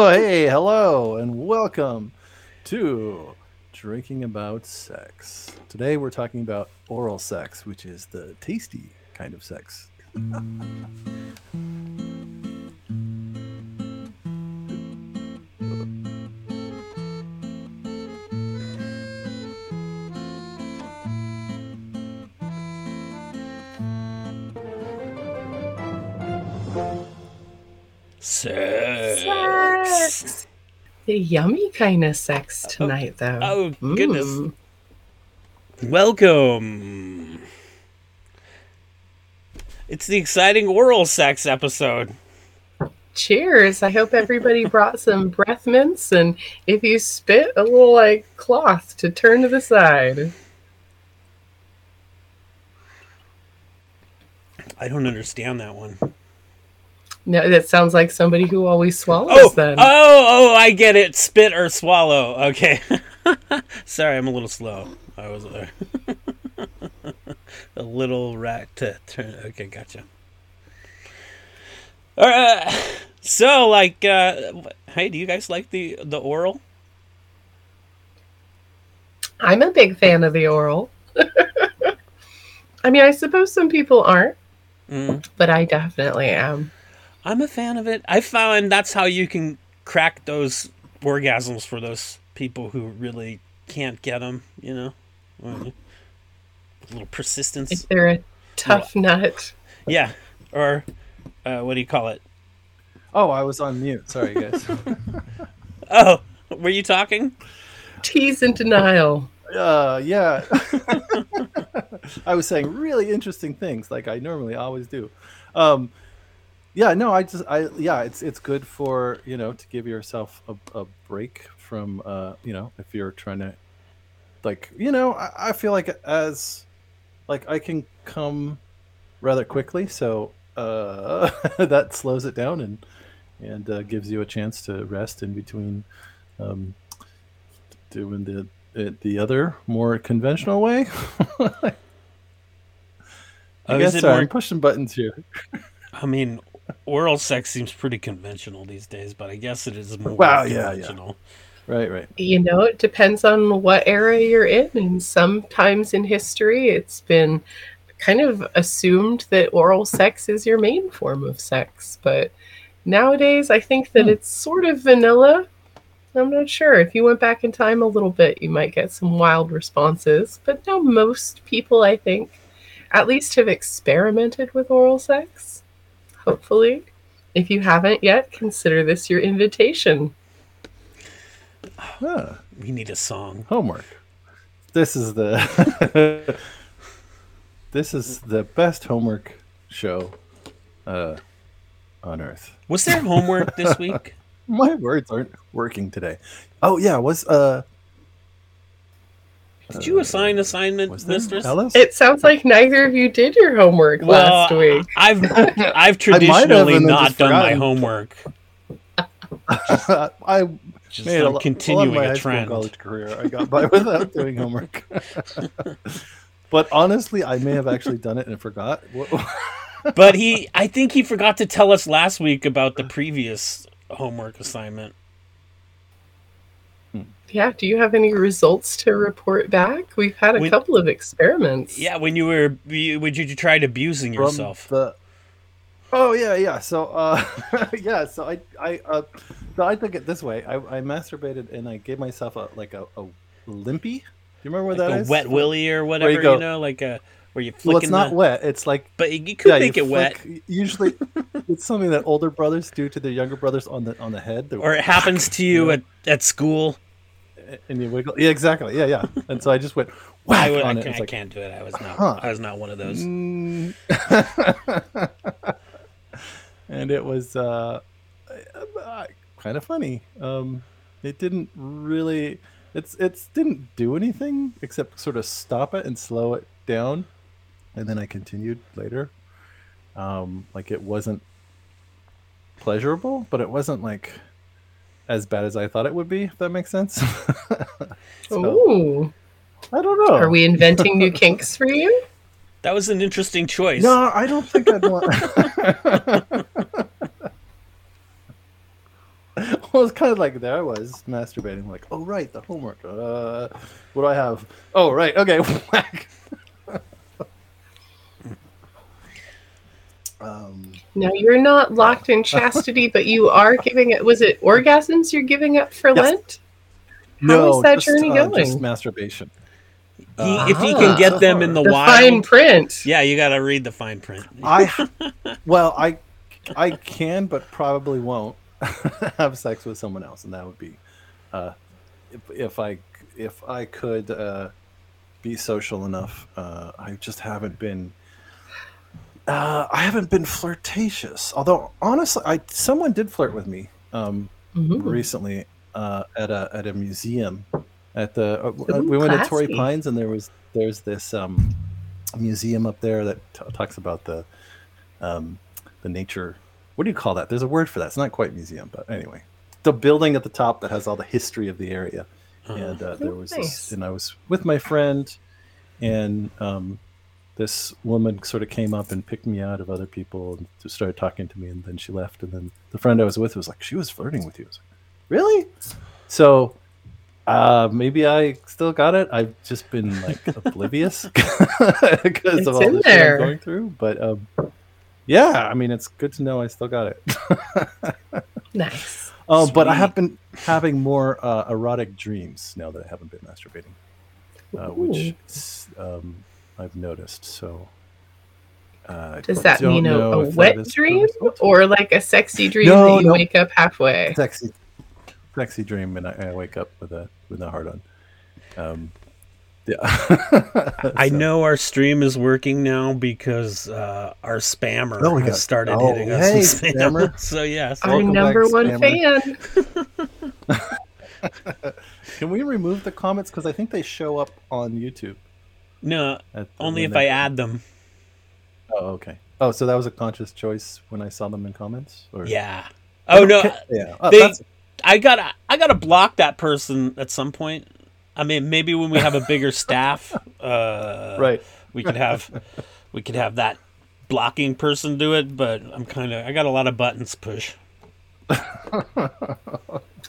oh, hey, hello, and welcome to Drinking About Sex. Today we're talking about oral sex, which is the tasty kind of sex. Mm. Yummy kind of sex tonight, though. Oh goodness. Mm. Welcome. It's the exciting oral sex episode. Cheers. I hope everybody brought some breath mints, and if you spit, a little like cloth to turn to the side. I don't understand that one. No, that sounds like somebody who always swallows. Oh, then oh, oh! I get it. Spit or swallow. Okay. Sorry, I'm a little slow. I was uh, a little rat to turn. Okay, gotcha. All right. So, like, uh, hey, do you guys like the the oral? I'm a big fan of the oral. I mean, I suppose some people aren't, Mm. but I definitely am. I'm a fan of it. I found that's how you can crack those orgasms for those people who really can't get them. You know, a little persistence. If they're a tough nut. Yeah, or uh, what do you call it? Oh, I was on mute. Sorry, guys. Oh, were you talking? Tease in denial. uh, yeah. I was saying really interesting things, like I normally always do. Um, yeah, no, I just, I, yeah, it's it's good for you know to give yourself a, a break from, uh, you know, if you're trying to, like, you know, I, I feel like as, like, I can come rather quickly, so uh, that slows it down and and uh, gives you a chance to rest in between um, doing the it the other more conventional way. I Oh, guess sorry, more- I'm pushing buttons here. I mean, oral sex seems pretty conventional these days, but I guess it is more Wow, yeah, yeah. conventional. Right, right. You know, it depends on what era you're in. And sometimes in history, it's been kind of assumed that oral sex is your main form of sex. But nowadays, I think that Hmm. it's sort of vanilla. I'm not sure. If you went back in time a little bit, you might get some wild responses. But now, most people, I think, at least have experimented with oral sex. Hopefully. If you haven't yet, consider this your invitation. Huh, We need a song. homework. This is the this is the best homework show uh, on earth. Was there homework this week? My words aren't working today. Oh yeah, was uh Did you assign uh, assignment, was there mistress? Ellis? It sounds like neither of you did your homework last week. I've I've might have traditionally not just done my homework. I Just made a, I'm lo- continuing a, my a trend. college career. I got by without doing homework. but honestly, I may have actually done it and forgot. But he, I think he forgot to tell us last week about the previous homework assignment. Yeah, do you have any results to report back? We've had a When- couple of experiments. Yeah, when you were, you, when you tried abusing from yourself. the oh yeah yeah so uh yeah so i i uh so i took it this way i, I masturbated and i gave myself a like a, a limpy do you remember what like that a is? wet willy or whatever, you, go- know, like a where you well it's not the, wet it's like but you could yeah, make you it wet, usually it's something that older brothers do to their younger brothers on the on the head They're- or it happens to you Yeah. at, at school. And you wiggle yeah exactly yeah yeah and so i just went I, whack would, I, on it can't, I like can't do it. I was not. Huh. I was not one of those. Mm. and it was uh, kind of funny. Um, it didn't really. It's it's didn't do anything except sort of stop it and slow it down, and then I continued later. Um, like it wasn't pleasurable, but it wasn't like as bad as I thought it would be. If that makes sense. So, Ooh. I don't know. Are we inventing new kinks for you? That was an interesting choice. No, I don't think I'd want. Well, it's kind of like there I was masturbating, like, oh right, the homework. Uh, what do I have? Oh right, okay, whack. Um, Now you're not locked in chastity, but you are giving it. Was it orgasms you're giving up for Yes. Lent? How no, is that just, journey uh, going? Just masturbation. He, Uh, if he can get them in the, The wild, fine print. yeah, you got to read the fine print. I, well, I, I can, but probably won't have sex with someone else, and that would be, uh, if, if I if I could uh, be social enough. Uh, I just haven't been. Uh, I haven't been flirtatious. Although honestly, I someone did flirt with me um, Mhm. recently uh, at a at a museum. At the uh, Ooh, we went to Torrey. Pines, and there was there's this um, museum up there that t- talks about the um, the nature. What do you call that? There's a word for that. It's not quite museum, but anyway, the building at the top that has all the history of the area. And uh, there was nice. this, and I was with my friend, and um, this woman sort of came up and picked me out of other people and started talking to me, and then she left. And then the friend I was with was like, "She was flirting with you." I was like, "Really?" So uh, maybe I still got it. I've just been like oblivious because of all the shit. I'm going through. But um, yeah, I mean, it's good to know I still got it. Nice. Oh, but I have been having more uh, erotic dreams now that I haven't been masturbating, uh, which um, I've noticed. So, uh, Does that mean a, a wet dream or like a sexy dream No, that you no. wake up halfway? sexy, sexy dream, and I, I wake up with a with a heart on. Um, yeah, I know our stream is working now because uh, our spammer Oh, has started oh, hitting us hey, with spam. spammer. So yes, Our Welcome back, number one spammer. fan. Can we remove the comments because I think they show up on YouTube? No, the- only if they- I add them. Oh, okay. Oh, so that was a conscious choice when I saw them in comments, or Yeah. Oh no, yeah. Oh, they- that's- I got I got to block that person at some point. I mean, maybe when we have a bigger staff, uh, right. we could have we could have that blocking person do it. But I'm kind of I got a lot of buttons push.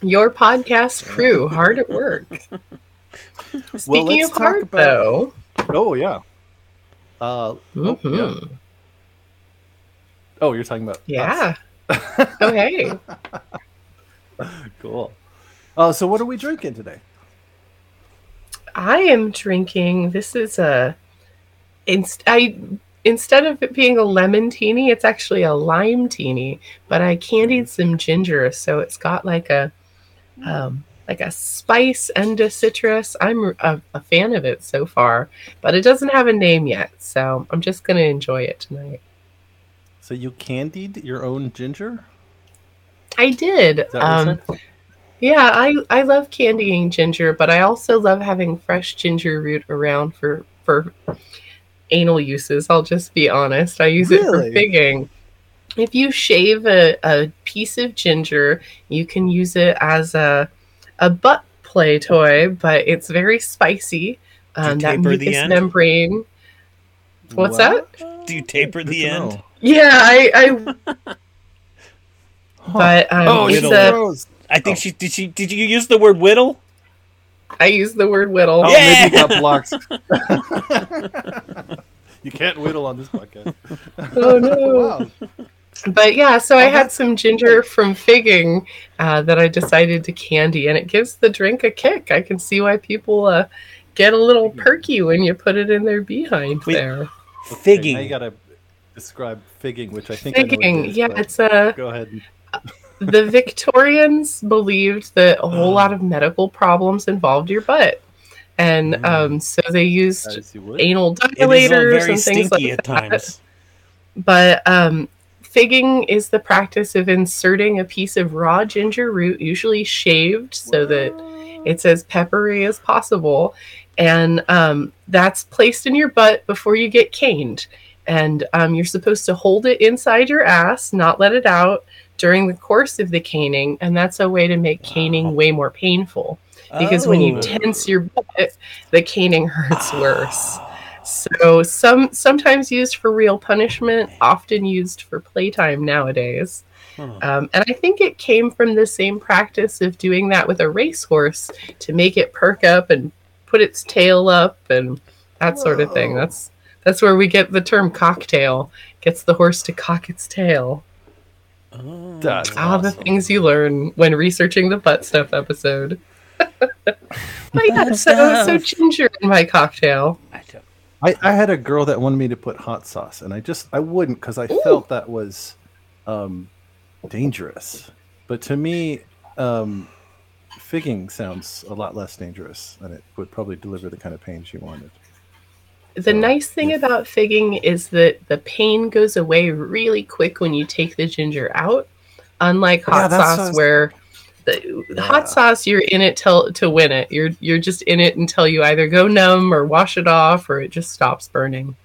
Your podcast crew, hard at work. Speaking let's of talk hard, about- though, Oh yeah. Uh, oh, yeah. mhm. Oh, you're talking about yeah. oh, hey. Cool. Oh, so what are we drinking today? I am drinking. This is a. Inst- I instead of it being a lemon teeny, it's actually a lime teeny. But I candied some ginger, so it's got like a, um, like a spice and a citrus. I'm a, a fan of it so far, but it doesn't have a name yet, so I'm just gonna enjoy it tonight. So you candied your own ginger? I did. Um. Yeah, I I love candying ginger, but I also love having fresh ginger root around for for anal uses. I'll just be honest. I use it for Really? figging. If you shave a, a piece of ginger, you can use it as a a butt play toy, but it's very spicy. Do you Um, that taper the end? membrane. What's What? that? Do you taper the end? know. Yeah, I, I but um, oh, it's whittle. a, gross. I think Oh. she did. She did you use the word whittle? I use the word whittle. Oh, Yeah! maybe you got blocked. you can't whittle on this podcast. Oh, no. wow. But yeah, so Oh, I had some ginger from figging uh, that I decided to candy, and it gives the drink a kick. I can see why people uh, get a little perky when you put it in their behind Wait, there. Okay, Figging. now you gotta describe figging, which I think I know what it Figging, yeah, it's a. Go ahead. The Victorians believed that a whole lot of medical problems involved your butt, and Mm. um, so they used As you would. anal It is dilators and things like at that. times. But um, figging is the practice of inserting a piece of raw ginger root, usually shaved, so that it's as peppery as possible. And um, that's placed in your butt before you get caned. And um, you're supposed to hold it inside your ass, not let it out during the course of the caning. And that's a way to make caning Wow. way more painful. Because when you Oh. tense your butt, the caning hurts worse. So some sometimes used for real punishment, often used for playtime nowadays. Huh. Um, and I think it came from the same practice of doing that with a racehorse to make it perk up and put its tail up and that sort of thing. That's that's where we get the term cocktail. Gets the horse to cock its tail. Oh. That's Ah, the things you learn when researching the butt stuff episode. but yeah, Butt so, so ginger in my cocktail. I don't- I, I had a girl that wanted me to put hot sauce, and I just I wouldn't because I Ooh. felt that was um, dangerous. But to me, um, figging sounds a lot less dangerous, and it would probably deliver the kind of pain she wanted. The So, nice thing if- about figging is that the pain goes away really quick when you take the ginger out. Unlike hot what sauce, where the, Yeah. hot sauce you're in it till to win it. You're you're just in it until you either go numb or wash it off or it just stops burning.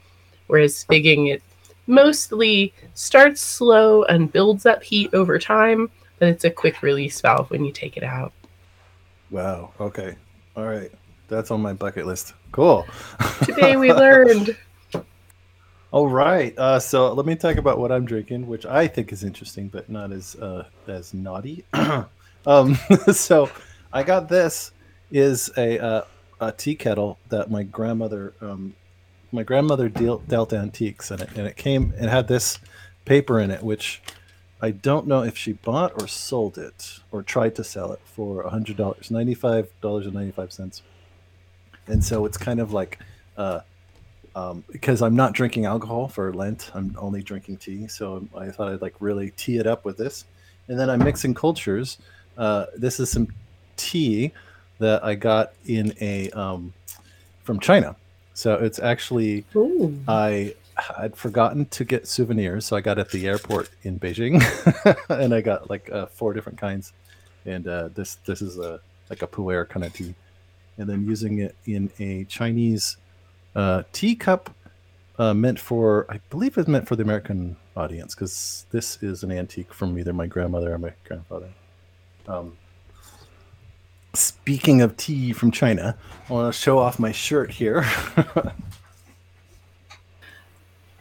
Whereas figging it mostly starts slow and builds up heat over time, but it's a quick release valve when you take it out. Wow. Okay. All right. That's on my bucket list. Cool. Today we learned. All right. Uh, so let me talk about what I'm drinking, which I think is interesting, but not as uh, as naughty. um, so I got this is a uh, a tea kettle that my grandmother um, my grandmother deal, dealt antiques, and it and it came and had this paper in it, which I don't know if she bought or sold it or tried to sell it for a hundred dollars, ninety five dollars and ninety five cents. And so it's kind of like. Uh, um, because I'm not drinking alcohol for Lent. I'm only drinking tea, so I thought I'd like really tee it up with this. And then I'm mixing cultures. Uh, this is some tea that I got in a um, from China. So it's actually Ooh. I had forgotten to get souvenirs, so I got at the airport in Beijing, and I got like uh, four different kinds. And uh, this this is a like a pu'er kind of tea, and then using it in a Chinese uh, teacup uh, meant for I believe it's meant for the American audience because this is an antique from either my grandmother or my grandfather. Um, speaking of tea from China, I want to show off my shirt here.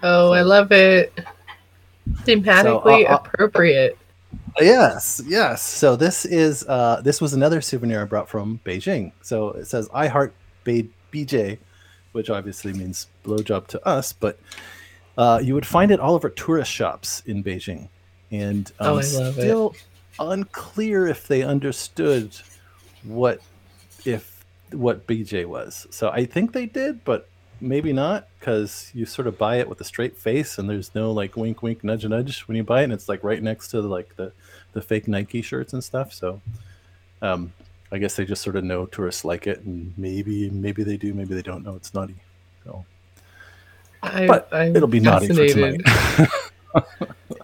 Oh, I love it. Thematically uh, uh, appropriate. Yes, yes. So this is uh, this was another souvenir I brought from Beijing. So it says "I heart Be- BJ," which obviously means blowjob to us, but uh, you would find it all over tourist shops in Beijing, and um, Oh, I love it. Unclear if they understood what if what BJ was. So I think they did, but maybe not because you sort of buy it with a straight face and there's no like wink wink nudge nudge when you buy it and it's like right next to like the the fake nike shirts and stuff so um i guess they just sort of know tourists like it and maybe maybe they do maybe they don't know it's naughty so I, but I'm it'll be naughty for tonight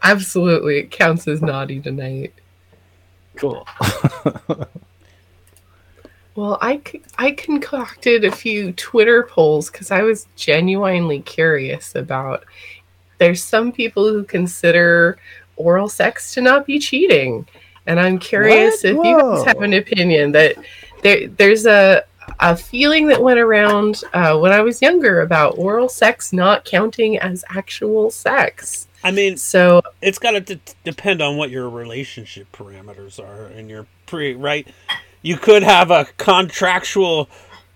Absolutely. It counts as naughty tonight. Cool Well, I, I concocted a few Twitter polls because I was genuinely curious about. There's some people who consider oral sex to not be cheating, and I'm curious What? if you guys have an opinion that there there's a a feeling that went around uh, when I was younger about oral sex not counting as actual sex. I mean, So it's got to d- depend on what your relationship parameters are and your pre right. You could have a contractual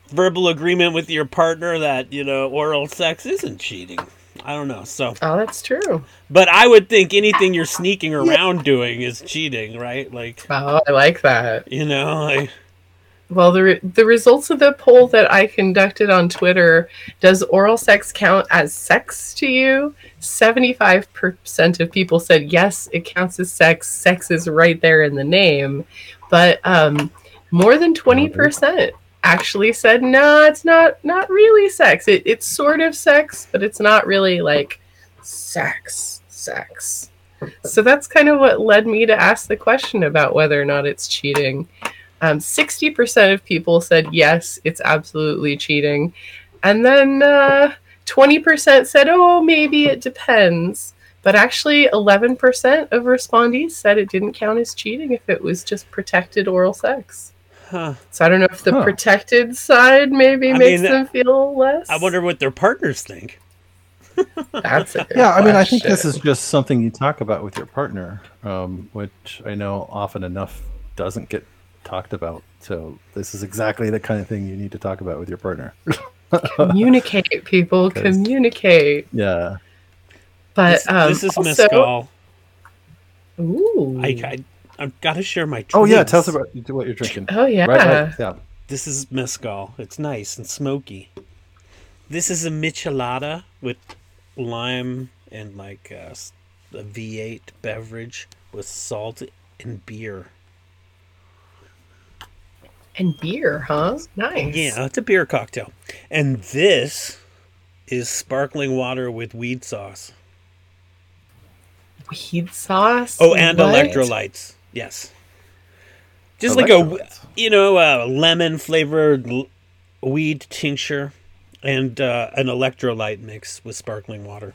verbal agreement with your partner that you know oral sex isn't cheating. I don't know. So, oh, that's true. but I would think anything you're sneaking around doing is cheating, right? Like, Oh, I like that. you know, like, Well, the, re- the results of the poll that I conducted on Twitter does oral sex count as sex to you? 75% of people said yes, it counts as sex. Sex is right there in the name. But um, more than 20% actually said no, it's not not really sex. It, it's sort of sex, but it's not really like sex, sex. So that's kind of what led me to ask the question about whether or not it's cheating. Um, 60% of people said yes, it's absolutely cheating. And then uh, 20% said, oh, maybe it depends. But actually, 11% of respondees said it didn't count as cheating if it was just protected oral sex. huh? So I don't know if the Huh. protected side maybe I makes mean, them feel less. I wonder what their partners think. That's a good Yeah, I mean, I think this is just something you talk about with your partner, um, which I know often enough doesn't get talked about. So this is exactly the kind of thing you need to talk about with your partner. communicate, people. Communicate. yeah. But this, um, this is also, mezcal. Ooh. I, I I've got to share my. Drinks. Oh yeah, tell us about what you're drinking. oh yeah. Right, right. Yeah. This is mezcal. It's nice and smoky. This is a michelada with lime and like a, s- a V8 beverage with salt and beer. And beer, huh? Nice. Yeah, it's a beer cocktail. And this is sparkling water with weed sauce. Weed sauce. Oh, and What? electrolytes. Yes. Just like a you know a lemon flavored weed tincture and uh, an electrolyte mix with sparkling water.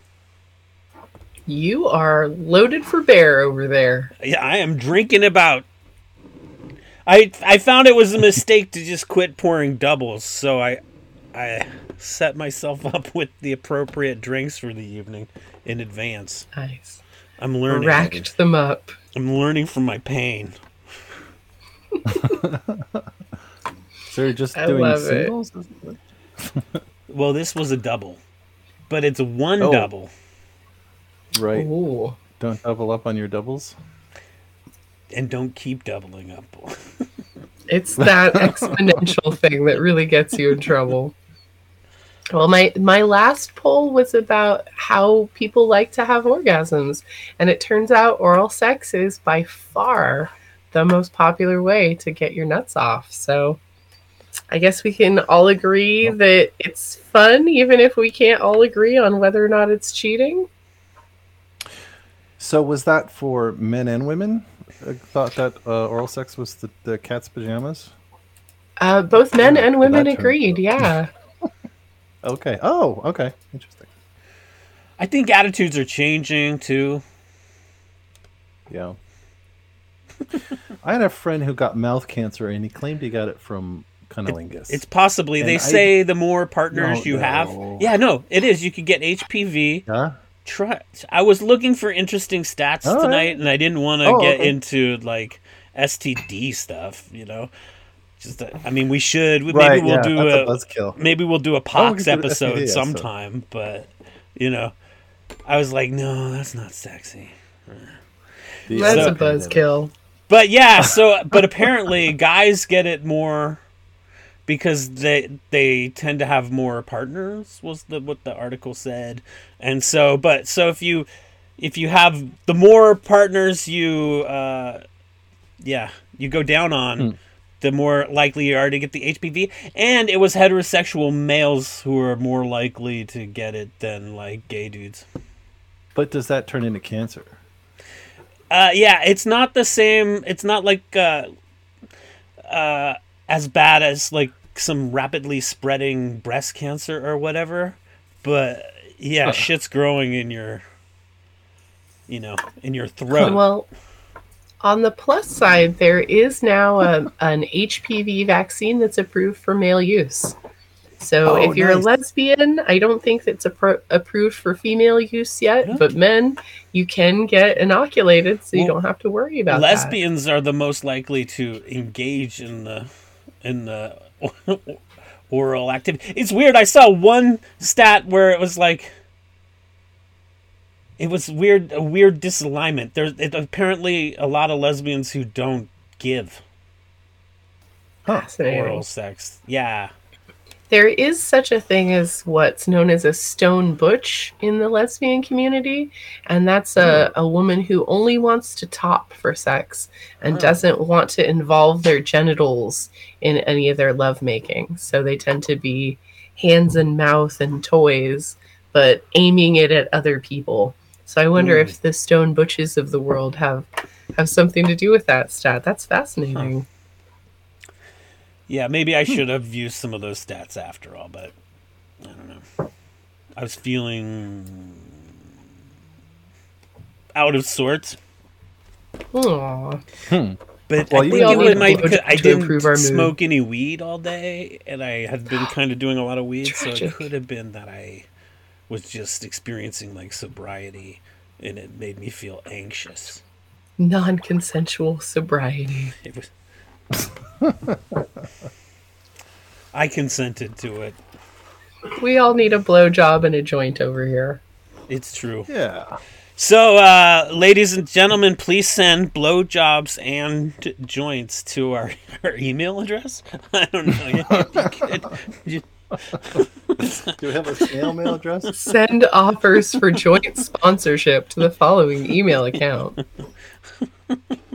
You are loaded for bear over there. Yeah, I am drinking about. I I found it was a mistake to just quit pouring doubles, so I I set myself up with the appropriate drinks for the evening in advance. Nice. I'm learning. Racked them up. I'm learning from my pain. So you're just I doing love it. singles? Well, this was a double, but it's one Oh. double, Right. Ooh. Don't double up on your doubles. And don't keep doubling up. It's that exponential thing that really gets you in trouble. Well, my my last poll was about how people like to have orgasms, and it turns out oral sex is by far the most popular way to get your nuts off. So, I guess we can all agree that it's fun, even if we can't all agree on whether or not it's cheating. So was that for men and women? I thought that uh, oral sex was the, the cat's pajamas. Uh, both men and women that turns agreed. Yeah. Okay. Oh, okay. Interesting. I think attitudes are changing too. Yeah. I had a friend who got mouth cancer, and he claimed he got it from cunnilingus. It's possibly they And I- say the more partners No, you have. Yeah, no, it is. You could get HPV. yeah. Try. I was looking for interesting stats All right. tonight, and I didn't want to Oh, get okay. into like STD stuff. You know, just that- I mean, we should. Maybe Right. we'll yeah, do a a, buzzkill. maybe we'll do a pox could do episode STD episode. sometime. But you know, I was like, no, that's not sexy. That's So- a buzzkill. But yeah, so but apparently guys get it more because they they tend to have more partners was the what the article said. And so but so if you if you have the more partners you uh yeah, you go down on Hmm. the more likely you are to get the HPV and it was heterosexual males who are more likely to get it than like gay dudes. But does that turn into cancer? Uh, yeah, it's not the same. It's not like uh, uh, as bad as like some rapidly spreading breast cancer or whatever. But yeah, Huh. shit's growing in your, you know, in your throat. Well, on the plus side, there is now a, an HPV vaccine that's approved for male use. So Oh, if you're nice. a lesbian, I don't think it's appro- approved for female use yet, Yeah. but men, you can get inoculated, so you don't have to worry about that. Lesbians are the most likely to engage in the in the oral activity. It's weird. I saw one stat where it was like it was weird a weird disalignment. There's it, apparently a lot of lesbians who don't give Fascinating. oral sex. Yeah. There is such a thing as what's known as a stone butch in the lesbian community, and that's a, a woman who only wants to top for sex and Oh. doesn't want to involve their genitals in any of their lovemaking. So they tend to be hands and mouth and toys, but aiming it at other people. So I wonder Hmm. if the stone butches of the world have have something to do with that stat. That's fascinating. Yeah, maybe I should have used some of those stats after all, but I don't know. I was feeling out of sorts. Aw. Hmm. But Well, I think it need was my to- I didn't improve our mood. smoke any weed all day, and I had been kind of doing a lot of weed, so it could have been that I was just experiencing like sobriety, and it made me feel anxious. Non-consensual sobriety. It was. I consented to it. We all need a blowjob and a joint over here. It's true. Yeah. So, uh, ladies and gentlemen, please send blowjobs and joints to our, our email address. I don't know. You- you- Do we have a snail mail address? Send offers for joint sponsorship to the following email account.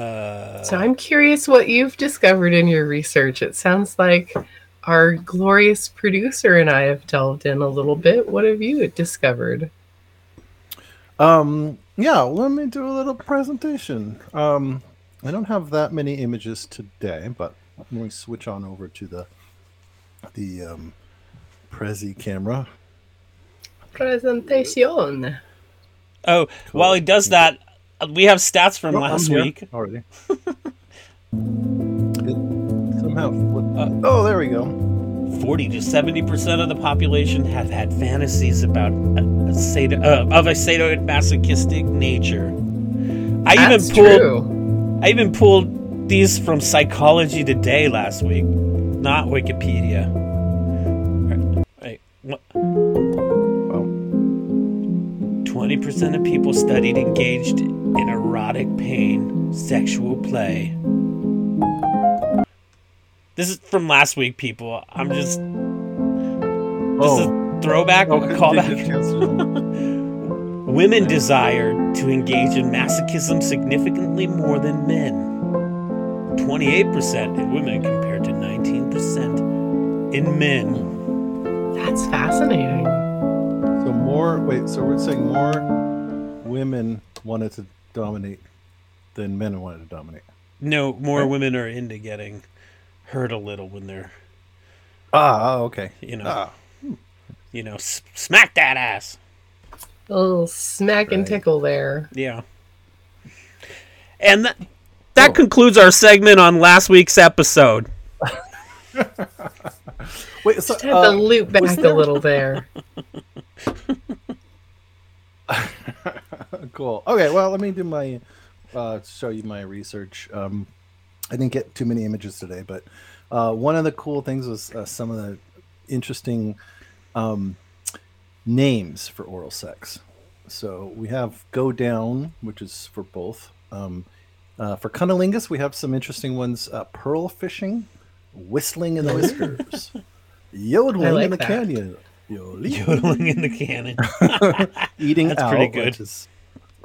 uh, So I'm curious what you've discovered in your research. It sounds like our glorious producer and I have delved in a little bit. What have you discovered? Um, yeah, let me do a little presentation. Um, I don't have that many images today, but let me switch on over to the the um, Prezi camera. Presentation. oh, while he does that, we have stats from Oh, last week. already. Somehow. flipped- oh, there we go. 40 to 70 percent of the population have had fantasies about a, a sado, uh, of a sadomasochistic nature. I That's even pulled true. I even pulled these from Psychology Today last week, not Wikipedia. Right. What? Well, 20% of people studied engaged in erotic pain, sexual play. This is from last week, people. I'm just. This is oh, a throwback, oh, a callback. take a chance to- Women desire to engage in masochism significantly more than men. 28% in women compared to 19% in men. That's fascinating. So more. Wait. So we're saying more women wanted to dominate than men wanted to dominate. No, more Right. women are into getting hurt a little when they're, Ah, oh, okay. you know, Ah, you know, s- smack that ass. A little smack and tickle there. Yeah. And that, that Oh. concludes our segment on last week's episode. wait. So, Just had to uh, loop back was a little there. cool. Okay, well, let me do my uh, show you my research. Um, I didn't get too many images today, but uh, one of the cool things was uh, some of the interesting um, names for oral sex. So we have go down, which is for both. Um, uh, for cunnilingus, we have some interesting ones: uh, pearl fishing, whistling in the whiskers, yodeling like in the that. canyon, yodeling Yodeling in the cannon. eating That's out, pretty good. which is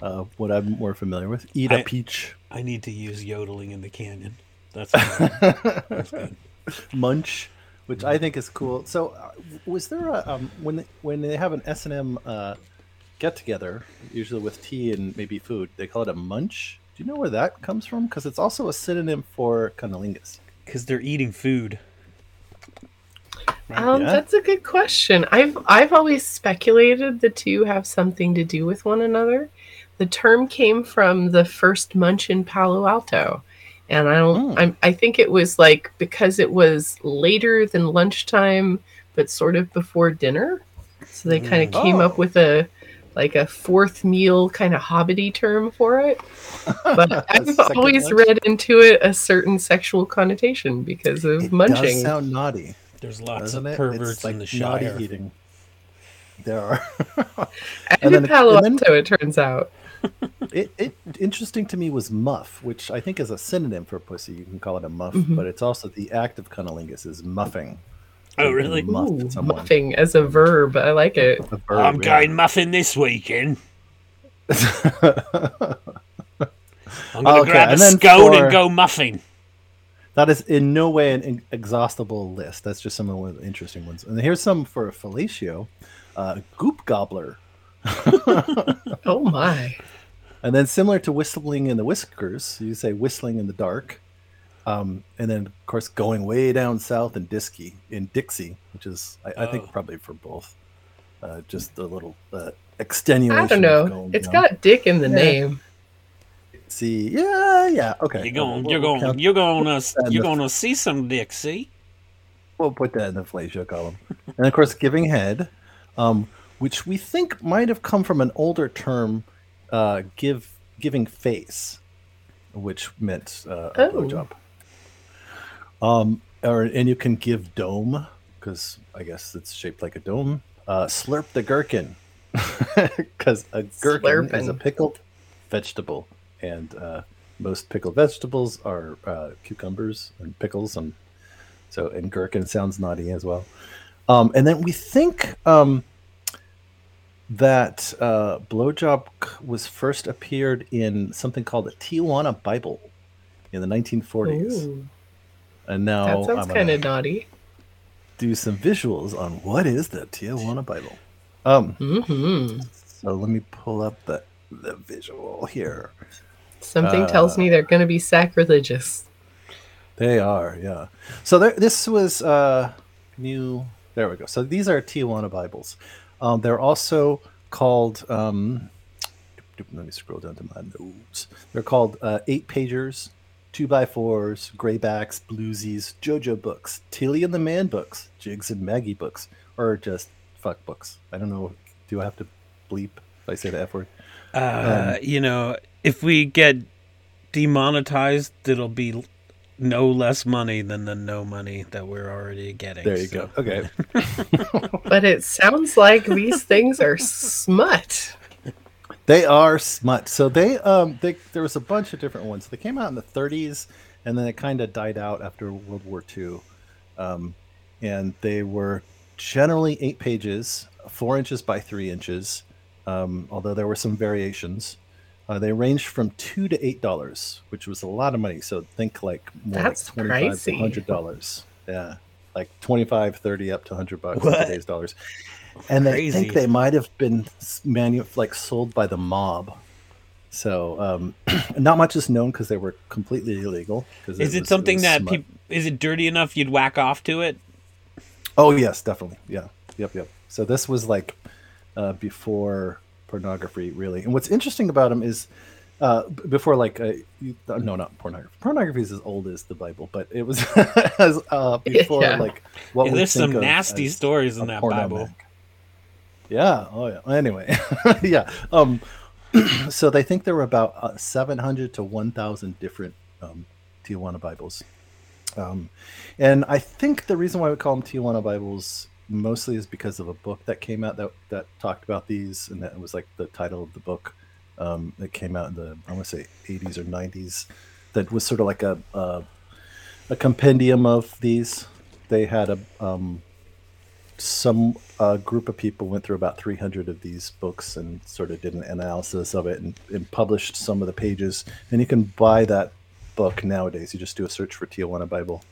uh, what I'm more familiar with. Eat a I- peach, I need to use yodeling in the canyon. That's, that's good. munch, which I think is cool. So, uh, was there a um, when they, when they have an S and M uh, get together, usually with tea and maybe food, they call it a munch. Do you know where that comes from? Because it's also a synonym for cunnilingus. Because they're eating food. Um, Yeah. That's a good question. I've I've always speculated the two have something to do with one another. The term came from the first munch in Palo Alto, and I don't. Hmm. I'm, I think it was like because it was later than lunchtime, but sort of before dinner, so they kind of came Oh. up with a like a fourth meal kind of hobbity term for it. But I've always lunch? read into it a certain sexual connotation because of It munching. does sound naughty, There's lots of it? perverts it's like in the naughty Shire. eating. There are. and, And in then- Palo and then- Alto, it turns out. It, it interesting to me was muff, which I think is a synonym for pussy. You can call it a muff, Mhm. but it's also the act of cunnilingus is muffing. Oh, really? Muff Ooh, muffing as a verb. I like it. Verb, I'm yeah. going muffin this weekend. I'm going to Okay, grab a and scone for- and go muffing. That is in no way an exhaustible list. That's just some of the interesting ones. And here's some for fellatio, uh, goop gobbler, Oh my. and then similar to whistling in the whiskers, you say whistling in the dark. Um, and then, of course, going way down south in Disky, in Dixie, which is, I, I Oh. think, probably for both. Uh, just a little uh, extenuation. I don't know. going It's down. got dick in the Yeah. name. See, yeah, yeah, okay. You're going, Uh, you're we'll going, count- you're going to, you're going to see some Dixie. we'll put that in the fellatio column. And of course, giving head, um, which we think might have come from an older term, uh, give giving face, which meant uh, a Oh. blowjob. Um, or and you can give dome because I guess it's shaped like a dome. Uh, slurp the gherkin because a gherkin is a pickled vegetable, and uh, most pickled vegetables are uh, cucumbers and pickles, and so and gherkin sounds naughty as well. Um, and then we think um, that uh, blowjob was first appeared in something called the Tijuana Bible in the 1940s. Ooh, And now that sounds kind of naughty. do some visuals on what is the Tijuana Bible. Um, hmm so let me pull up the the visual here. Something tells Uh, me they're going to be sacrilegious. They are, yeah. So there, this was uh, new. There we go. So these are Tijuana Bibles. Um, they're also called. Um, let me scroll down to my notes. They're called uh, eight pagers, two by fours, graybacks, bluesies, JoJo books, Tilly and the Man books, Jiggs and Maggie books, or just fuck books. I don't know. Do I have to bleep I say the F word? Uh, you know, if we get demonetized, it'll be no less money than the no money that we're already getting. There you so- go. Okay. But it sounds like these things are smut. They are smut. So they um they there was a bunch of different ones. They came out in the 30s and then it kind of died out after World War II. Um, and they were generally eight pages, four inches by three inches. Um, although there were some variations. Uh, they ranged from two to eight dollars, which was a lot of money. So think like more That's like twenty-five to hundred dollars. Yeah, like 25, 30 up to hundred bucks What? today's dollars. And they think they might have been manu- like sold by the mob. So um, not much is known because they were completely illegal. Is it, was- something was that people? Is it dirty enough you'd whack off to it? Oh yes, definitely. Yeah. Yep. Yep. So this was like uh, before pornography, really. And what's interesting about them is uh, before like uh, you, uh, no, not pornography. Pornography is as old as the Bible, but it was as uh, before Yeah. like what Yeah, we there's think some of nasty as stories in that porno Bible. mag. Yeah. Oh yeah. Anyway, yeah. Um, so they think there were about uh, 700 to 1,000 different um, Tijuana Bibles. Um, and I think the reason why we call them Tijuana Bibles mostly is because of a book that came out that, that talked about these, and that was like the title of the book um, that came out in the I want to say 80s or 90s. That was sort of like a a, a compendium of these. They had a um, some group of people went through about 300 of these books and sort of did an analysis of it and, and published some of the pages. And you can buy that book nowadays. You just do a search for Tijuana Bible.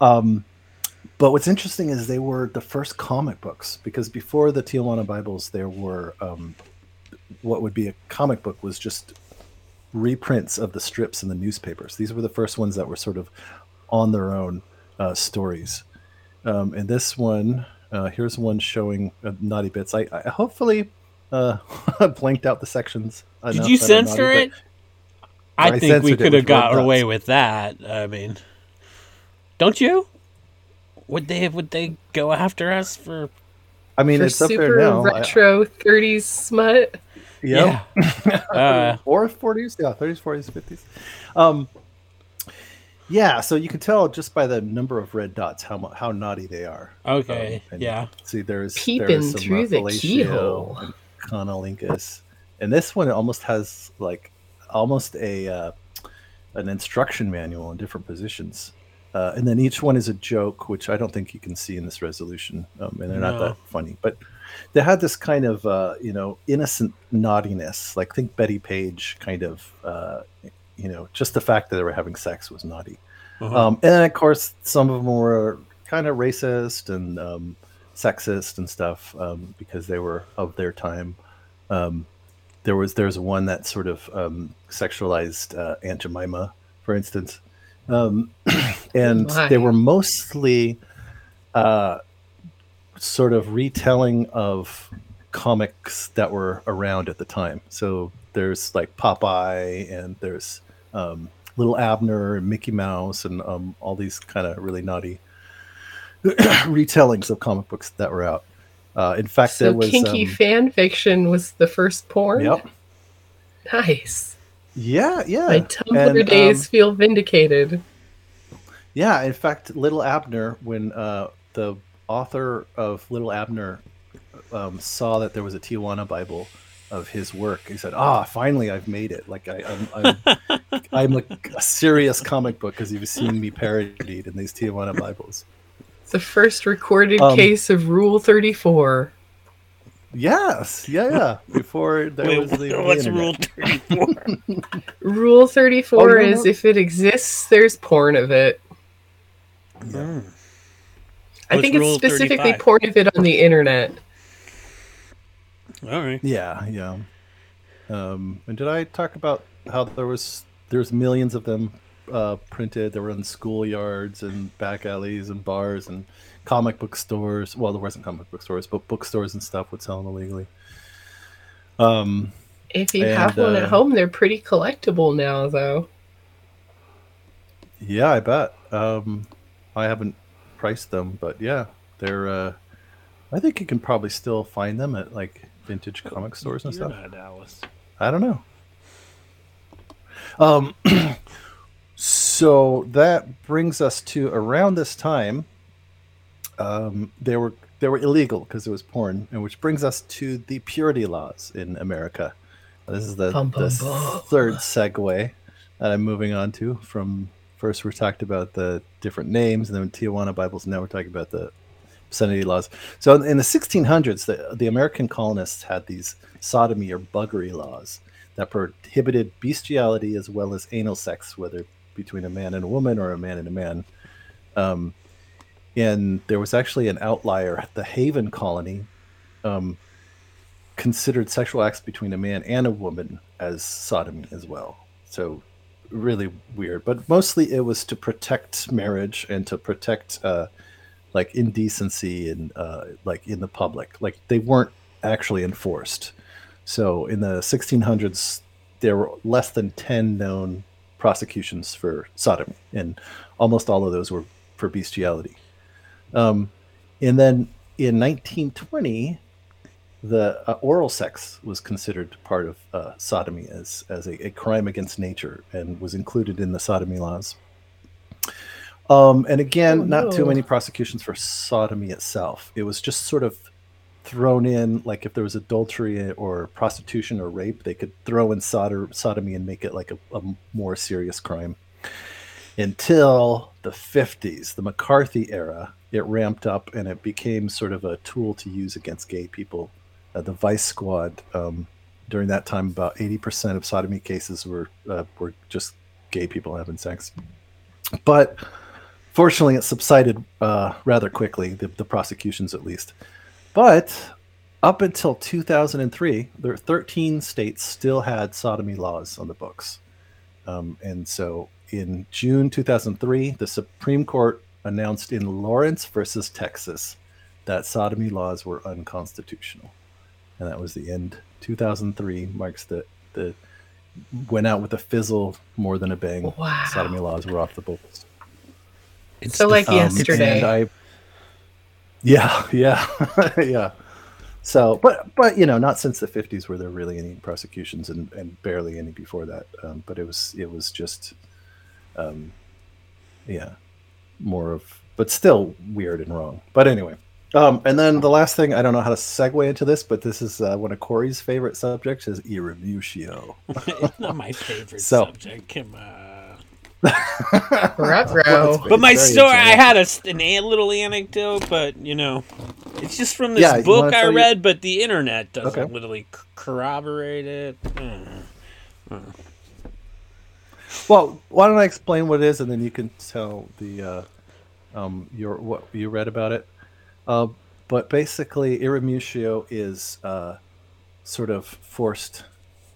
Um, but what's interesting is they were the first comic books because before the Tijuana Bibles, there were um, what would be a comic book was just reprints of the strips in the newspapers. These were the first ones that were sort of on their own uh, stories. Um, and this one, uh, here's one showing uh, naughty bits. I, I hopefully uh, blanked out the sections. Did you censor it? I I think we could have got away with that. I mean, don't you? Would they would they go after us for? I mean, For it's up there super now. I- retro 30s smut. Yep. Yeah. Uh, or 40s, yeah, 30s, 40s, 50s. Um, yeah, so you can tell just by the number of red dots how how naughty they are. Okay, Um, yeah. See, there's Peeping there's some, through uh, the keyhole. and Cunnilingus, and this one almost has like almost a uh, an instruction manual in different positions. Uh, and then each one is a joke, which I don't think you can see in this resolution, um, and they're not that funny. But they had this kind of, uh, you know, innocent naughtiness. Like think Bettie Page, kind of, uh, you know, just the fact that they were having sex was naughty. Uh-huh. Um, and then of course, some of them were kind of racist and um, sexist and stuff um, because they were of their time. Um, there was there's one that sort of um, sexualized uh, Aunt Jemima, for instance, um, and My. they were mostly uh, sort of retelling of comics that were around at the time. So there's like Popeye and there's um, Little Abner and Mickey Mouse and um, all these kind of really naughty retellings of comic books that were out. Uh, in fact, So there was kinky um, fan fiction was the first porn. Yep. Nice. Yeah, yeah. My Tumblr And, days um, feel vindicated. Yeah, in fact, Little Abner, when uh, the author of Little Abner um, saw that there was a Tijuana Bible of his work, he said, "Ah, finally, I've made it! Like I, I'm, I'm, I'm a, a serious comic book because you've seen me parodied in these Tijuana Bibles." The first recorded um, case of Rule 34. Yes, yeah, yeah. Before there Wait, was the, the what's internet. Rule 34? Rule 34 Oh, you is know? if it exists, there's porn of it. Mm. I What's think it's specifically 35? porn of it on the internet. All right. Yeah, yeah. Um, and did I talk about how there was there's millions of them uh, printed? They were in schoolyards and back alleys and bars and comic book stores. Well, there wasn't comic book stores, but bookstores and stuff would sell them illegally. Um, If you And, have one uh, at home, they're pretty collectible now, though. yeah, I bet. Um, I haven't priced them, but yeah, they're. Uh, I think you can probably still find them at like vintage comic stores and You're stuff. not Alice. I don't know. Um, so that brings us to around this time. Um, they were they were illegal because it was porn, and which brings us to the purity laws in America. This is the, Bum, bum, the bum. third segue that I'm moving on to. From first, we talked about the different names, and then Tijuana Bibles. And now we're talking about the obscenity laws. So in the 1600s, the, the American colonists had these sodomy or buggery laws that prohibited bestiality as well as anal sex, whether between a man and a woman or a man and a man. Um, and there was actually an outlier. The Haven colony um, considered sexual acts between a man and a woman as sodomy as well. So really weird. But mostly it was to protect marriage and to protect uh, like indecency and uh, like in the public. Like they weren't actually enforced. So in the 1600s, there were less than 10 known prosecutions for sodomy, and almost all of those were for bestiality. Um, and then in 1920, the uh, oral sex was considered part of uh, sodomy as as a, a crime against nature and was included in the sodomy laws. Um, and again, Oh, not too many prosecutions for sodomy itself. It was just sort of thrown in, like if there was adultery or prostitution or rape, they could throw in sod- sodomy and make it like a, a more serious crime. Until the 50s, the McCarthy era, it ramped up and it became sort of a tool to use against gay people. Uh, the Vice Squad, um, during that time, about 80% of sodomy cases were uh, were just gay people having sex. But fortunately, it subsided uh, rather quickly, the, the prosecutions at least. But up until 2003, there were 13 states still had sodomy laws on the books. Um, and so in June 2003, the Supreme Court announced in Lawrence versus Texas that sodomy laws were unconstitutional. And that was the end. 2003 marks the, the went out with a fizzle more than a bang. Wow. Sodomy laws were off the books. It's So, like Um, yesterday. I, yeah, yeah, yeah. So, but but you know, not since the fifties were there really any prosecutions, and, and barely any before that. Um, but it was it was just, um, yeah, more of, but still weird and wrong. But anyway, um, and then the last thing I don't know how to segue into this, but this is uh, one of Corey's favorite subjects is irrumatio. it's not my favorite So- subject. Come on. Well, But my story, I had a, s- an a little anecdote, but you know, it's just from this Yeah, book I tell your- read, but the internet doesn't Okay. literally c- corroborate it. Mm. Well, why don't I explain what it is, and then you can tell the uh, um, your what you read about it. Uh, but basically, irrumatio is uh, sort of forced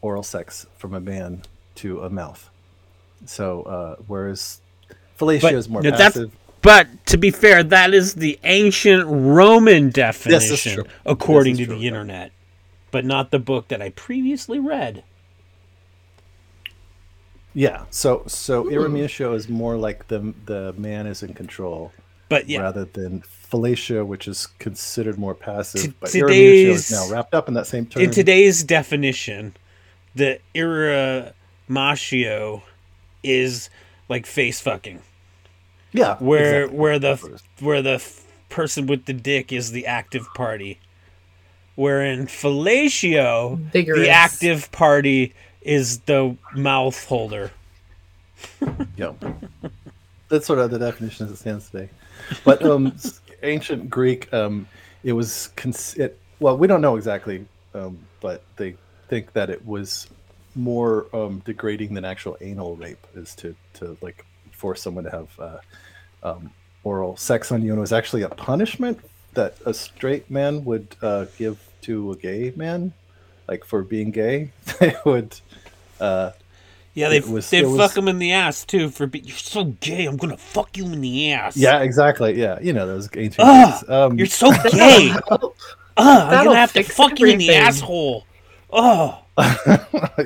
oral sex from a man to a mouth. So, uh, whereas fellatio But is more passive. But to be fair, that is the ancient Roman definition, according to the true, yeah. internet, but not the book that I previously read. Yeah. So, so irrumatio is more like the the man is in control. But But yeah, rather than fellatio, which is considered more passive. T- but today's- irrumatio is now wrapped up in that same term. in today's definition, the irrumatio is like face fucking, yeah, where exactly. where the where the f- person with the dick is the active party, where in fellatio Vigorous. the active party is the mouth holder. Yeah. That's sort of the definition as it stands today. But um, s- ancient Greek, um, it was cons- it, well, we don't know exactly, um, but they think that it was more um, degrading than actual anal rape is to to like force someone to have uh, um, oral sex on you, and it was actually a punishment that a straight man would uh, give to a gay man, like for being gay. They would. Uh, Yeah, they was- they fuck was- him in the ass too for be- you're so gay. I'm gonna fuck you in the ass. Yeah, exactly. Yeah, you know those ancient. Ugh. Um, you're so gay. Ugh, I'm gonna have to fix fuck you in the asshole. Oh,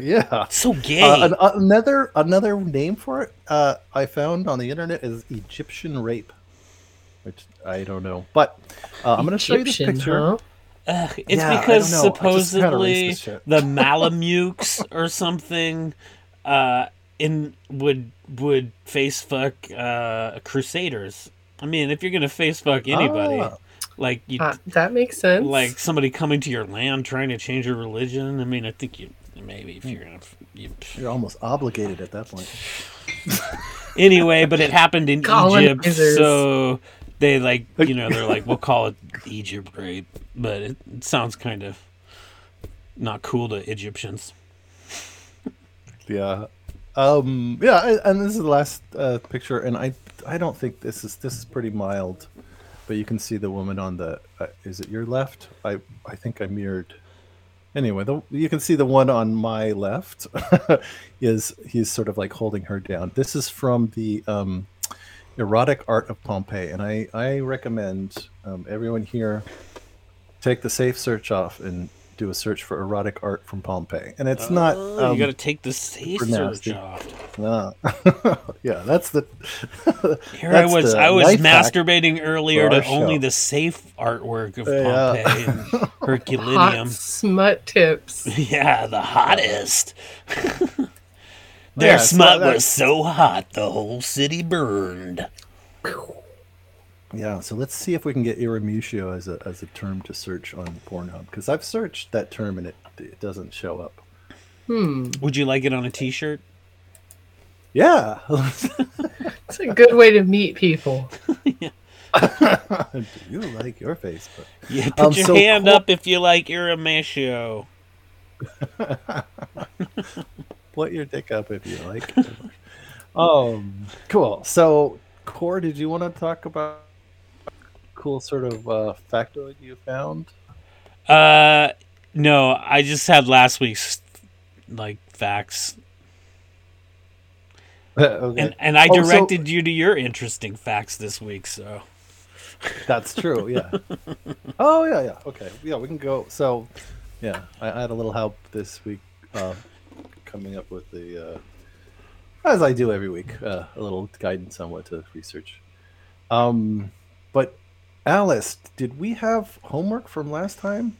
yeah. so gay. Uh, an- uh, another another name for it uh, I found on the internet is Egyptian rape, which I don't know, but uh, I'm going to show you this picture. huh? Ugh, it's Yeah, because don't know. I just kinda supposedly erased this shit. the Mamelukes or something uh, in would would face fuck uh, crusaders. I mean, if you're gonna face fuck anybody, Ah. like you, Uh, that makes sense. like somebody coming to your land trying to change your religion. I mean, I think you maybe if you're gonna. You, You're almost obligated at that point. anyway, but it happened in Egypt, so they like you know they're like we'll call it Egypt rape, but it, it sounds kind of not cool to Egyptians. Yeah. Um, yeah, and this is the last uh, picture, and I I don't think this is this is pretty mild, but you can see the woman on the uh, is it your left? I I think I mirrored. Anyway, the, you can see the one on my left is he's sort of like holding her down. This is from the um, erotic art of Pompeii, and I I recommend um, everyone here take the safe search off and do a search for erotic art from Pompeii. And it's not Oh, um, you got to take the safe super nasty. search off. no. yeah, that's the. Here that's I was, I was masturbating earlier to our only show. the safe artwork of Yeah. Pompeii and Hot Herculaneum. smut tips. Yeah, the hottest. Their Yeah, smut that- was so hot the whole city burned. Yeah, so let's see if we can get irrumatio as a as a term to search on Pornhub because I've searched that term and it it doesn't show up. Hmm. Would you like it on a T-shirt? Yeah. It's a good way to meet people. Do you like your face? But Yeah, put Um, your so hand Cor- up if you like Irrumatio. put your dick up if you like. um, cool. So, Core, did you want to talk about cool sort of uh, factoid you found? Uh, no, I just had last week's like facts, okay. and and I Oh, so- directed you to your interesting facts this week. So That's true. Yeah. oh yeah, yeah. Okay. Yeah, we can go. So, yeah, I, I had a little help this week, uh, coming up with the, uh, as I do every week, uh, a little guidance on what to research. Um, Alice, did we have homework from last time?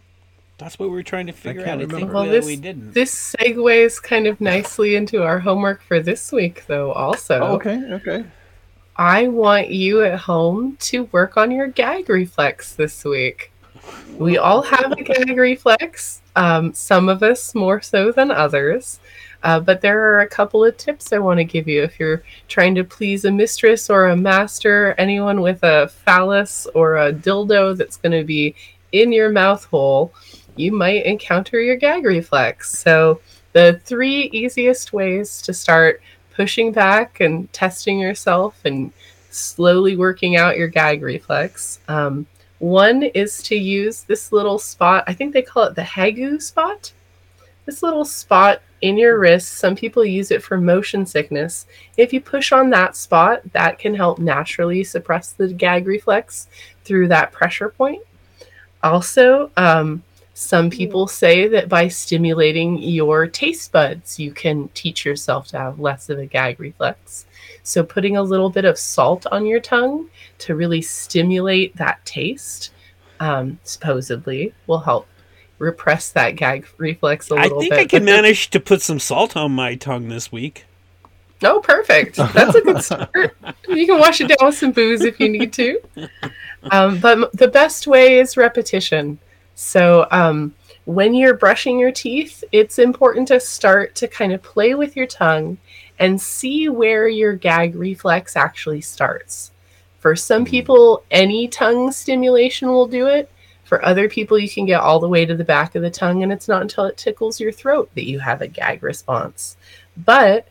that's what we were trying to figure can't out. I think remember. Well, that this we didn't. this segues kind of nicely into our homework for this week, though. Also, Oh, okay. Okay. I want you at home to work on your gag reflex this week. We all have a gag reflex, um, some of us more so than others. Uh, but there are a couple of tips I want to give you if you're trying to please a mistress or a master, anyone with a phallus or a dildo that's going to be in your mouth hole, you might encounter your gag reflex. So, the three easiest ways to start pushing back and testing yourself and slowly working out your gag reflex. Um, one is to use this little spot. I think they call it the Hagu spot. This little spot in your wrist. Some people use it for motion sickness. If you push on that spot, that can help naturally suppress the gag reflex through that pressure point. Also, um, Some people say that by stimulating your taste buds, you can teach yourself to have less of a gag reflex. So, putting a little bit of salt on your tongue to really stimulate that taste, um, supposedly, will help repress that gag reflex a little bit. I think bit. I can But manage to put some salt on my tongue this week. Oh, perfect. That's a good start. you can wash it down with some booze if you need to. Um, but the best way is repetition. So um, when you're brushing your teeth, it's important to start to kind of play with your tongue and see where your gag reflex actually starts. For some people, any tongue stimulation will do it. For other people, you can get all the way to the back of the tongue, and it's not until it tickles your throat that you have a gag response. But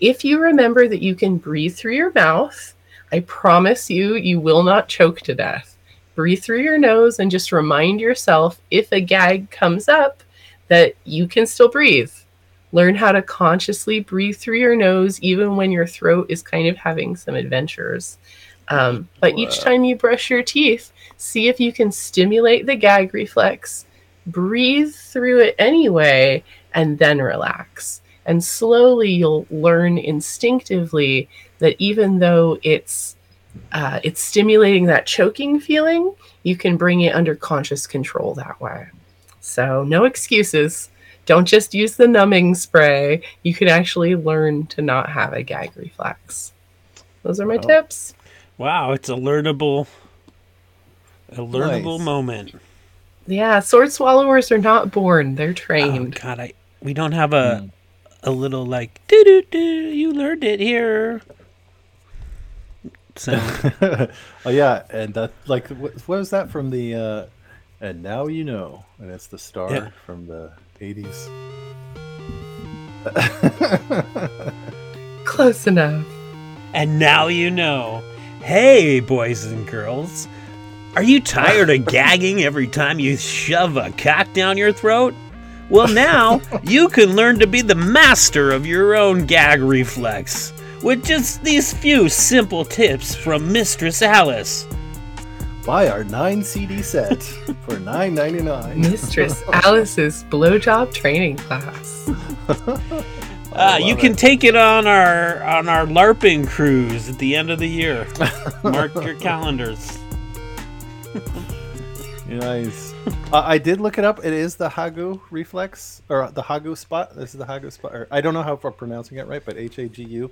if you remember that you can breathe through your mouth, I promise you, you will not choke to death. Breathe through your nose and just remind yourself if a gag comes up that you can still breathe. Learn how to consciously breathe through your nose even when your throat is kind of having some adventures. Um, but each time you brush your teeth, see if you can stimulate the gag reflex, breathe through it anyway, and then relax. And slowly you'll learn instinctively that even though it's uh, it's stimulating that choking feeling, you can bring it under conscious control that way. So no excuses. Don't just use the numbing spray. You can actually learn to not have a gag reflex. Those are my Wow. tips. Wow, it's a learnable, a learnable Nice. moment. Yeah, sword swallowers are not born; they're Oh trained. God, I we don't have a Mm. a little like doo doo doo. You learned it here. So oh yeah, and that like what, what was that from the? uh And now you know, and it's the star Yeah. from the eighties. Close enough. and now you know. Hey, boys and girls, are you tired of gagging every time you shove a cock down your throat? Well, now you can learn to be the master of your own gag reflex with just these few simple tips from Mistress Alice. Buy our nine CD set for nine ninety nine. Mistress Alice's blowjob training class. Uh, you can take it on our on our LARPing cruise at the end of the year. Mark your calendars. Nice. uh, I did look it up. It is the Hagu reflex or the Hagu spot. This is the Hagu spot. Or, I don't know how if I'm pronouncing it right, but H A G U.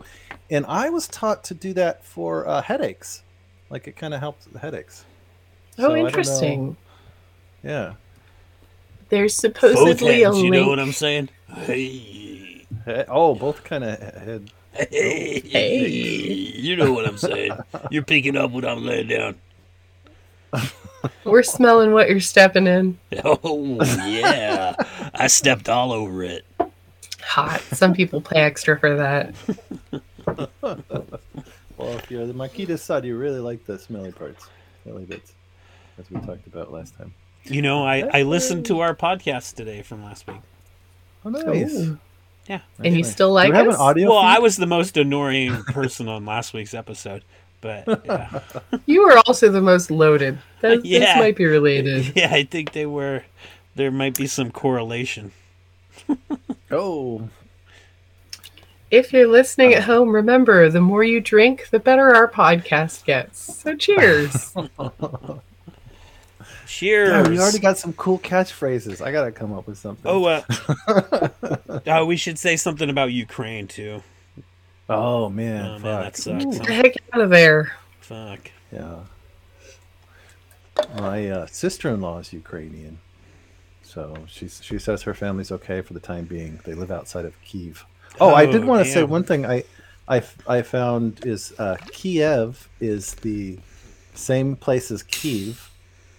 And I was taught to do that for uh, headaches. Like it kind of helps the headaches. Oh, don't interesting. Yeah. There's supposedly a Photeheads, you know what I'm saying? Hey, He- Oh, both kind of head. hey, Hey. you know what I'm saying? You're picking up what I'm laying down. We're smelling what you're stepping in. Oh yeah, I stepped all over it. Hot. Some people pay extra for that. Well, if you're the Marquis de Sade, you really like the smelly parts, smelly bits, as we talked about last time. You know, I I listened to our podcast today from last week. Oh, nice. Ooh. Yeah. And you Nice. still Do like we have us? an audio? Well, feed? I was the most annoying person on last week's episode, but yeah. You were also the most loaded. That, Yeah. This might be related. yeah, I think they were. There might be some correlation. Oh, If you're listening at home, remember the more you drink, the better our podcast gets. So cheers. Cheers. yeah, we already got some cool catchphrases. I gotta come up with something. Oh, uh, oh, we should say something about Ukraine too. Oh man, Oh, man, fuck. that sucks. Get the heck out of there. Fuck. Yeah. My uh, sister-in-law is Ukrainian, so she's she says her family's okay for the time being. They live outside of Kiev. Oh, I did Oh, want to say one thing. I, I, I found is uh, Kiev is the same place as Kiev,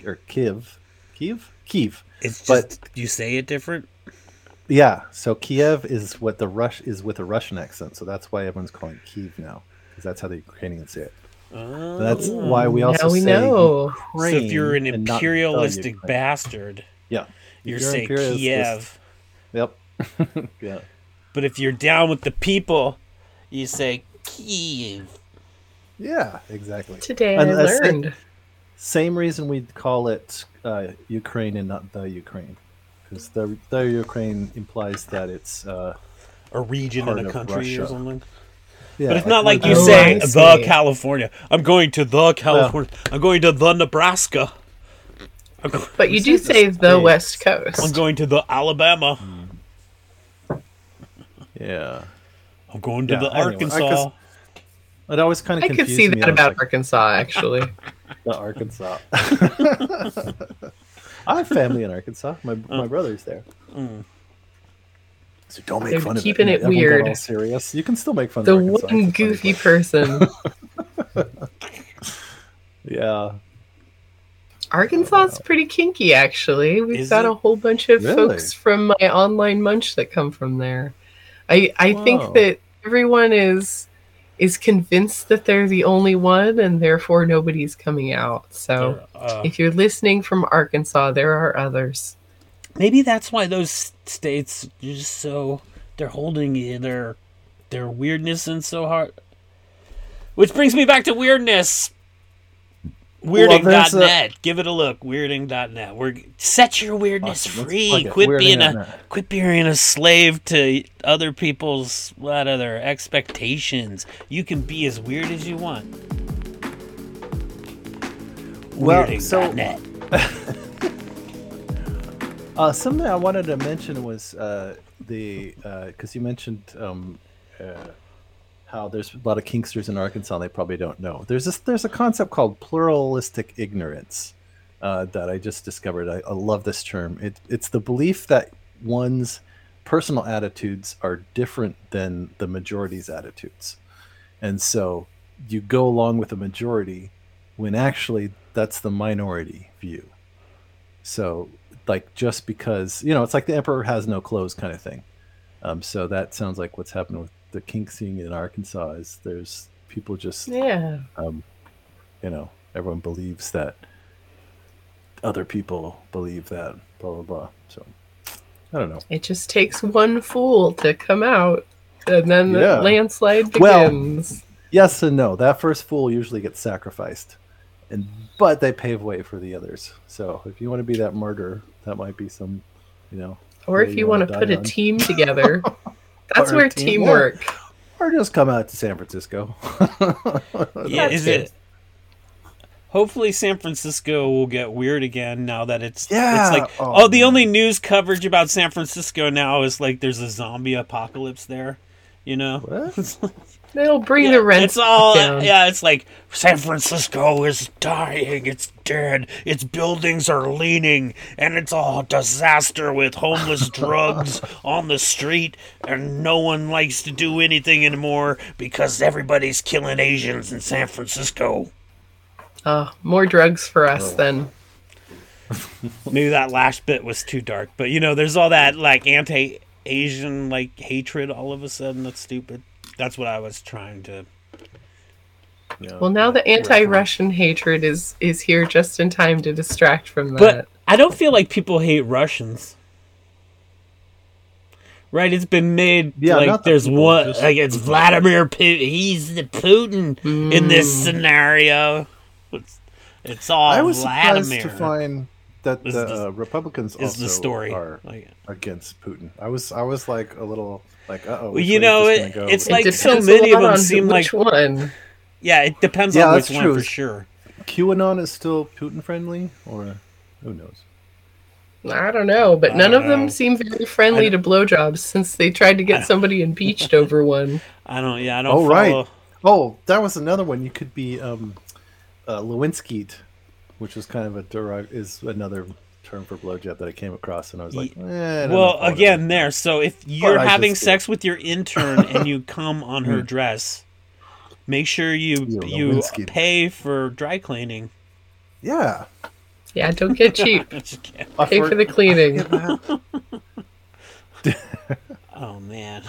or Kiev, Kiev, Kiev. It's But- you say it different. Yeah. So Kiev is what the Rush is with a Russian accent. So that's why everyone's calling Kiev now, because that's how the Ukrainians say it. Oh. That's why we also say. now we say know. So if you're an Ukraine and not the imperialistic Ukraine. bastard, yeah, you're, you're saying Kiev. Yep. yeah. But if you're down with the people, you say Kiev. Yeah, exactly. Today And I that's it. learned. Same reason we call it uh, Ukraine and not the Ukraine. Because the the Ukraine implies that it's uh, A region Part in a of country or Russia. something. yeah, But it's not like you Oh, say the. California. I'm going to the California. I'm going to the Nebraska. I'm, But you You do say the say the states. West I'm going to the Alabama. yeah. I'm going to Yeah, the anyway, Arkansas. guess- It always kind of I could see that about Arkansas, actually. the Arkansas. I have family in Arkansas. My my brother's there. Mm. So don't make They're fun of me. keeping it weird. all serious. You can still make fun The of Arkansas. one It's a funny goofy person. Yeah. Arkansas is pretty kinky, actually. We've Is got it? a whole bunch of Really? folks from my online munch that come from there. I I Wow. think that everyone is is convinced that they're the only one, and therefore nobody's coming out. So Uh, if you're listening from Arkansas, there are others. maybe that's why those states are just so they're holding their their weirdness in so hard. Which brings me back to weirdness. Weirding.net. Give it a look. Weirding.net. We're set your weirdness Awesome. Free. Quit Weirding being a .net. quit being a slave to other people's what other expectations. You can be as weird as you want. Well, so- Weirding.net. Uh, something I wanted to mention was uh, the because you mentioned um, uh, how there's a lot of kinksters in Arkansas. They probably don't know. There's this, there's a concept called pluralistic ignorance uh, that I just discovered. I, I love this term. It, it's the belief that one's personal attitudes are different than the majority's attitudes, and so you go along with the majority when actually that's the minority view. So like just because you know it's like the emperor has no clothes kind of thing um, so that sounds like what's happened with the kink scene in arkansas is there's people just Yeah. um, you know everyone believes that other people believe that blah blah blah. So i don't know. It just takes one fool to come out, and then the Yeah. landslide Well- yes and no. That first fool usually gets sacrificed and but they pave way for the others. So if you want to be that martyr that might be some you know or if you you wanna put die a team together, that's where team- teamwork. or just come out to san francisco Yeah, is it. it? Hopefully, San Francisco will get weird again now that it's Yeah. It's like Oh, oh, the man. only news coverage about San Francisco now is like there's a zombie apocalypse there. You know, What? They'll bring Yeah, the rent It's all down. yeah. It's like San Francisco is dying. It's dead. Its buildings are leaning, and it's all disaster with homeless drugs on the street, and no one likes to do anything anymore because everybody's killing Asians in San Francisco. Oh, more drugs for us oh. then. Maybe that last bit was too dark, but you know, there's all that like anti-Asian like hatred all of a sudden. That's stupid. That's what I was trying to. Yeah. Well, now the anti-Russian hatred is is here just in time to distract from that. But I don't feel like people hate Russians. Right? It's been made Yeah, like there's people, one just- like it's Vladimir Putin. He's the Putin in this Mm. scenario. It's, it's all I was Vladimir. surprised to find that Is the the- uh, Republicans is also the story. are Like, against Putin. I was I was like a little like uh oh. You know, it- it's It like so many of them seem like- one. yeah, it depends Yeah, on which that's one for sure. QAnon is still Putin friendly, or who knows? I don't know, but none don't of them know. seem very friendly I to blowjobs since they tried to get somebody impeached over one. I don't. Yeah, I don't. Oh, right. Oh, that was another one. You could be um, uh, Lewinsky, which is kind of a derived is another term for blowjob that I came across, and I was like, eh, I don't Well, if again, there. So if you're having just- sex with your intern and you come on her dress, make sure you You you Lewinsky. pay for dry cleaning. yeah. Yeah, don't get cheap. Just kidding. I Pay for- for the cleaning. oh man,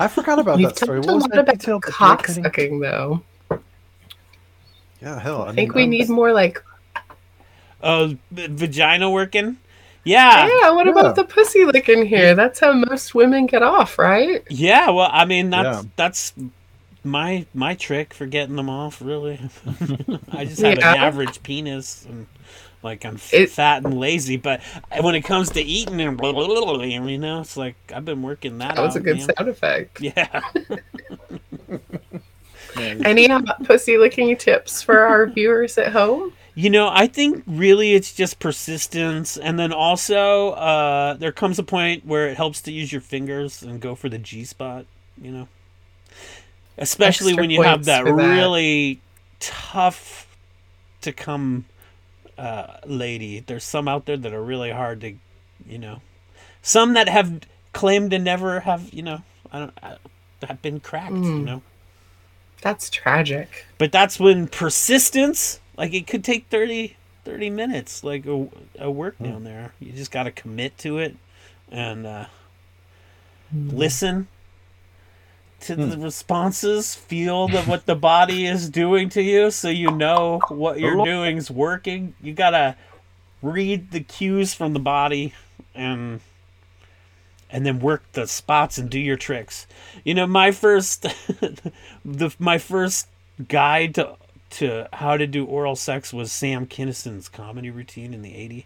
I forgot about We've that story. talked What a was lot that about detail? The cock sucking, though. Yeah, hell. I, I think mean, we I'm- need more like, oh, v- vagina working. Yeah, yeah, what yeah. about the pussy licking here? That's how most women get off, right? yeah. Well, I mean that's Yeah. that's my my trick for getting them off. Really, I just have Yeah. an average penis, and like I'm It- fat and lazy. But when it comes to eating and blah, blah, blah, blah, you know, it's like I've been working that. That was a good man. sound effect. Yeah. Any hot pussy licking tips for our viewers at home? You know, I think really it's just persistence, and then also uh, there comes a point where it helps to use your fingers and go for the G spot. You know, especially Extra when you have that, that. really tough to come uh, lady. There's some out there that are really hard to, you know, some that have claimed to never have, you know, I don't, I, have been cracked. You Mm. know, That's tragic. but that's when persistence like it could take 30 30 minutes like a, a work hmm. down there. You just got to commit to it and uh, hmm. listen to the hmm. responses feel the, what the body is doing to you so you know what you're doing is working. You got to read the cues from the body and and then work the spots and do your tricks. You know, my first the my first guide to to how to do oral sex was Sam Kinison's comedy routine in the 80s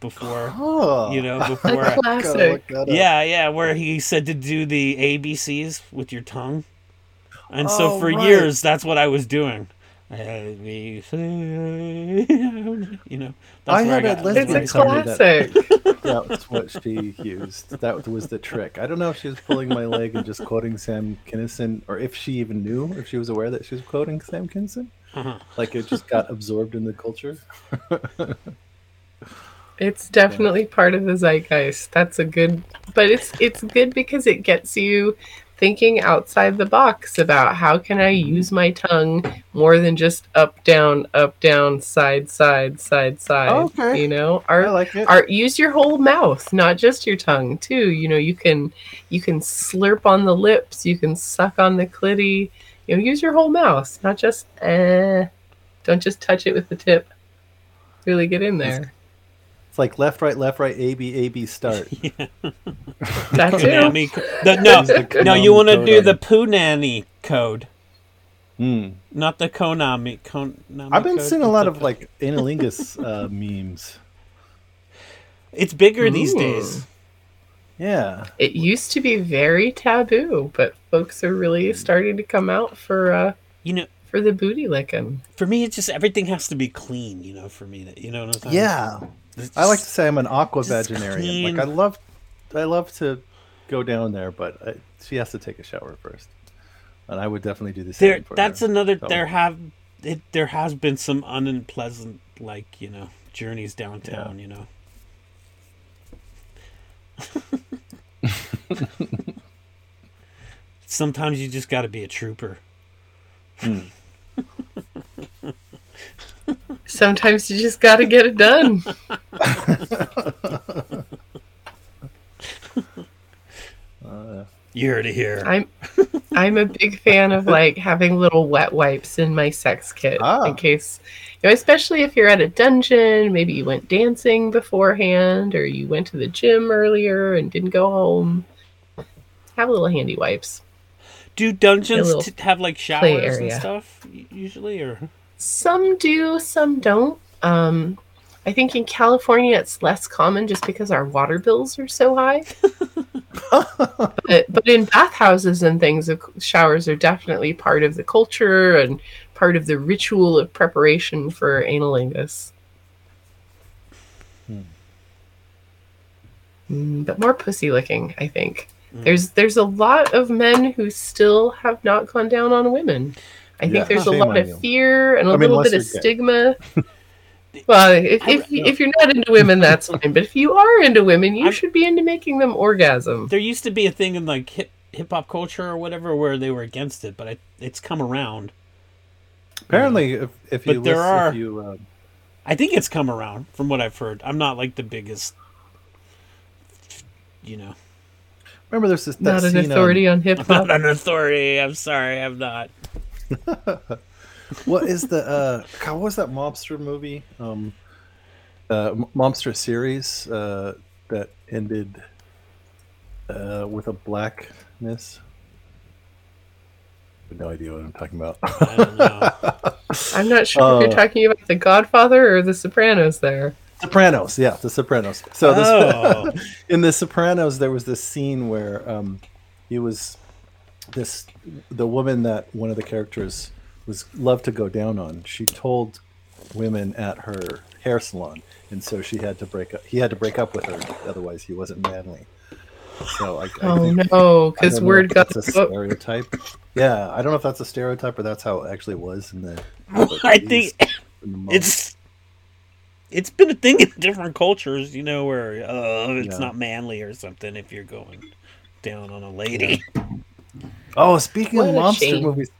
before Oh, you know before Gotta classic. that yeah yeah where he said to do the ABCs with your tongue. And so Oh, for right. years that's what I was doing. A, B, C, you know, that's I had a got- lesbian It's a tell me that- classic. That's what she used. That was the trick. I don't know if she was pulling my leg and just quoting Sam Kinison, or if she even knew, if she was aware that she was quoting Sam Kinison. Uh-huh. Like it just got absorbed in the culture. It's definitely part of the zeitgeist. That's a good, but it's it's good because it gets you thinking outside the box about how can I use my tongue more than just up down up down side side side side. Okay. You know, our like our use your whole mouth, not just your tongue too. You know, you can you can slurp on the lips, you can suck on the clitty. You know, use your whole mouth, not just eh. Don't just touch it with the tip. Really get in there. It's like left, right, left, right, A, B, A, B, start. That too. Konami. co- The, no, the no, you want to do the it. Punani code, Hmm. not the Konami. Konami I've been code, seeing a lot the- of like anilingus uh, memes. It's bigger these days. Yeah. It used to be very taboo, but folks are really starting to come out for uh You know, for the booty licking. for me, it's just everything has to be clean. You know, for me, that you know what I'm saying? Yeah. It's I like to say I'm an aqua just veterinarian. clean. Like I love, I love to go down there, but I, she has to take a shower first, and I would definitely do the same. there. for That's her. another. So- There have it. There has been some unpleasant, like you know, journeys downtown. You know. Sometimes you just got to be a trooper. Hmm. Sometimes you just got to get it done. You heard it here. I'm I'm a big fan of like having little wet wipes in my sex kit Ah. in case you know, especially if you're at a dungeon, maybe you went dancing beforehand or you went to the gym earlier and didn't go home. Have little handy wipes. Do dungeons t- have like showers and stuff usually, or Some do, some don't. Um, I think in California it's less common just because our water bills are so high. but, but in bathhouses and things, showers are definitely part of the culture and part of the ritual of preparation for anilingus. Mm, but more pussy licking, I think. Mm. There's there's a lot of men who still have not gone down on women. I Yeah, think there's a lot of you. fear and a I mean, little unless bit of stigma. well, if I- if, if you're not into women, that's fine. But if you are into women, you I'm- should be into making them orgasm. there used to be a thing in like hip hip hop culture or whatever where they were against it, but I, it's come around. Apparently, if, if you But there listen, are- if you um, I think it's come around from what I've heard. I'm not like the biggest, you know, remember, there's this that Not an scene on- authority on hip hop. not an authority. I'm sorry, I'm not. what is the uh God, what was that mobster movie um uh M- mobster series uh that ended uh with a blackness I have no idea what i'm talking about I don't know. I'm not sure if Uh, you're talking about The Godfather or The Sopranos? There. Sopranos, yeah, The Sopranos. So this, Oh. in The Sopranos, there was this scene where um, he was this the woman that one of the characters was loved to go down on. She told women at her hair salon, and so she had to break up. He had to break up with her, otherwise he wasn't manly. So I, I Oh think, no, I because don't know word if got that's a stereotype. Yeah, I don't know if that's a stereotype or that's how it actually was in the. I think the it's it's been a thing in different cultures, you know, where uh, it's Yeah. not manly or something if you're going down on a lady. Oh, speaking What of monster shame. movies,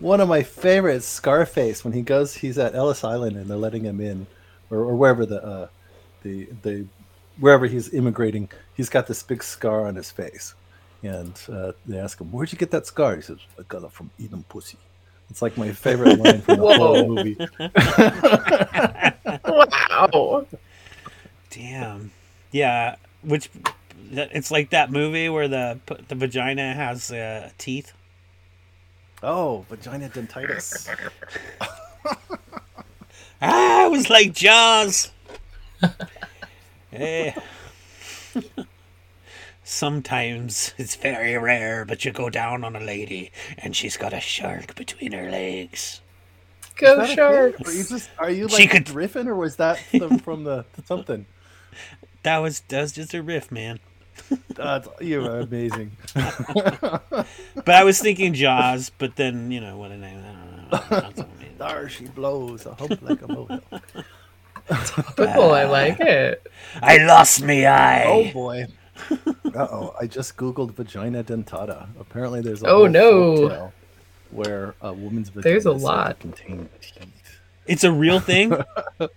one of my favorites, Scarface, when he goes, he's at Ellis Island and they're letting him in, or, or wherever the uh, the the wherever he's immigrating, he's got this big scar on his face, and uh, they ask him, "Where'd you get that scar?" He says, "I got it from eating pussy." It's like my favorite line from the whole movie. wow. Damn. Yeah, which it's like that movie where the the vagina has uh, teeth. Oh, vagina dentitis. Ah, it was like Jaws. Eh. Sometimes it's very rare, but you go down on a lady and she's got a shark between her legs. Go Is that a thing? sharks. Are you just are you She could- riffing, or was that from, from the something? That was that was just a riff, man. That's, you are amazing. But I was thinking Jaws, but then you know what I name. I don't know. That's what I mean. There she blows, a hump like a molehill. Oh, I like it. I lost me eye. Oh boy. Uh oh, I just googled vagina dentata. Apparently there's a Oh, no. where a woman's vagina There's a is said to lot. contain teeth. It's a real thing.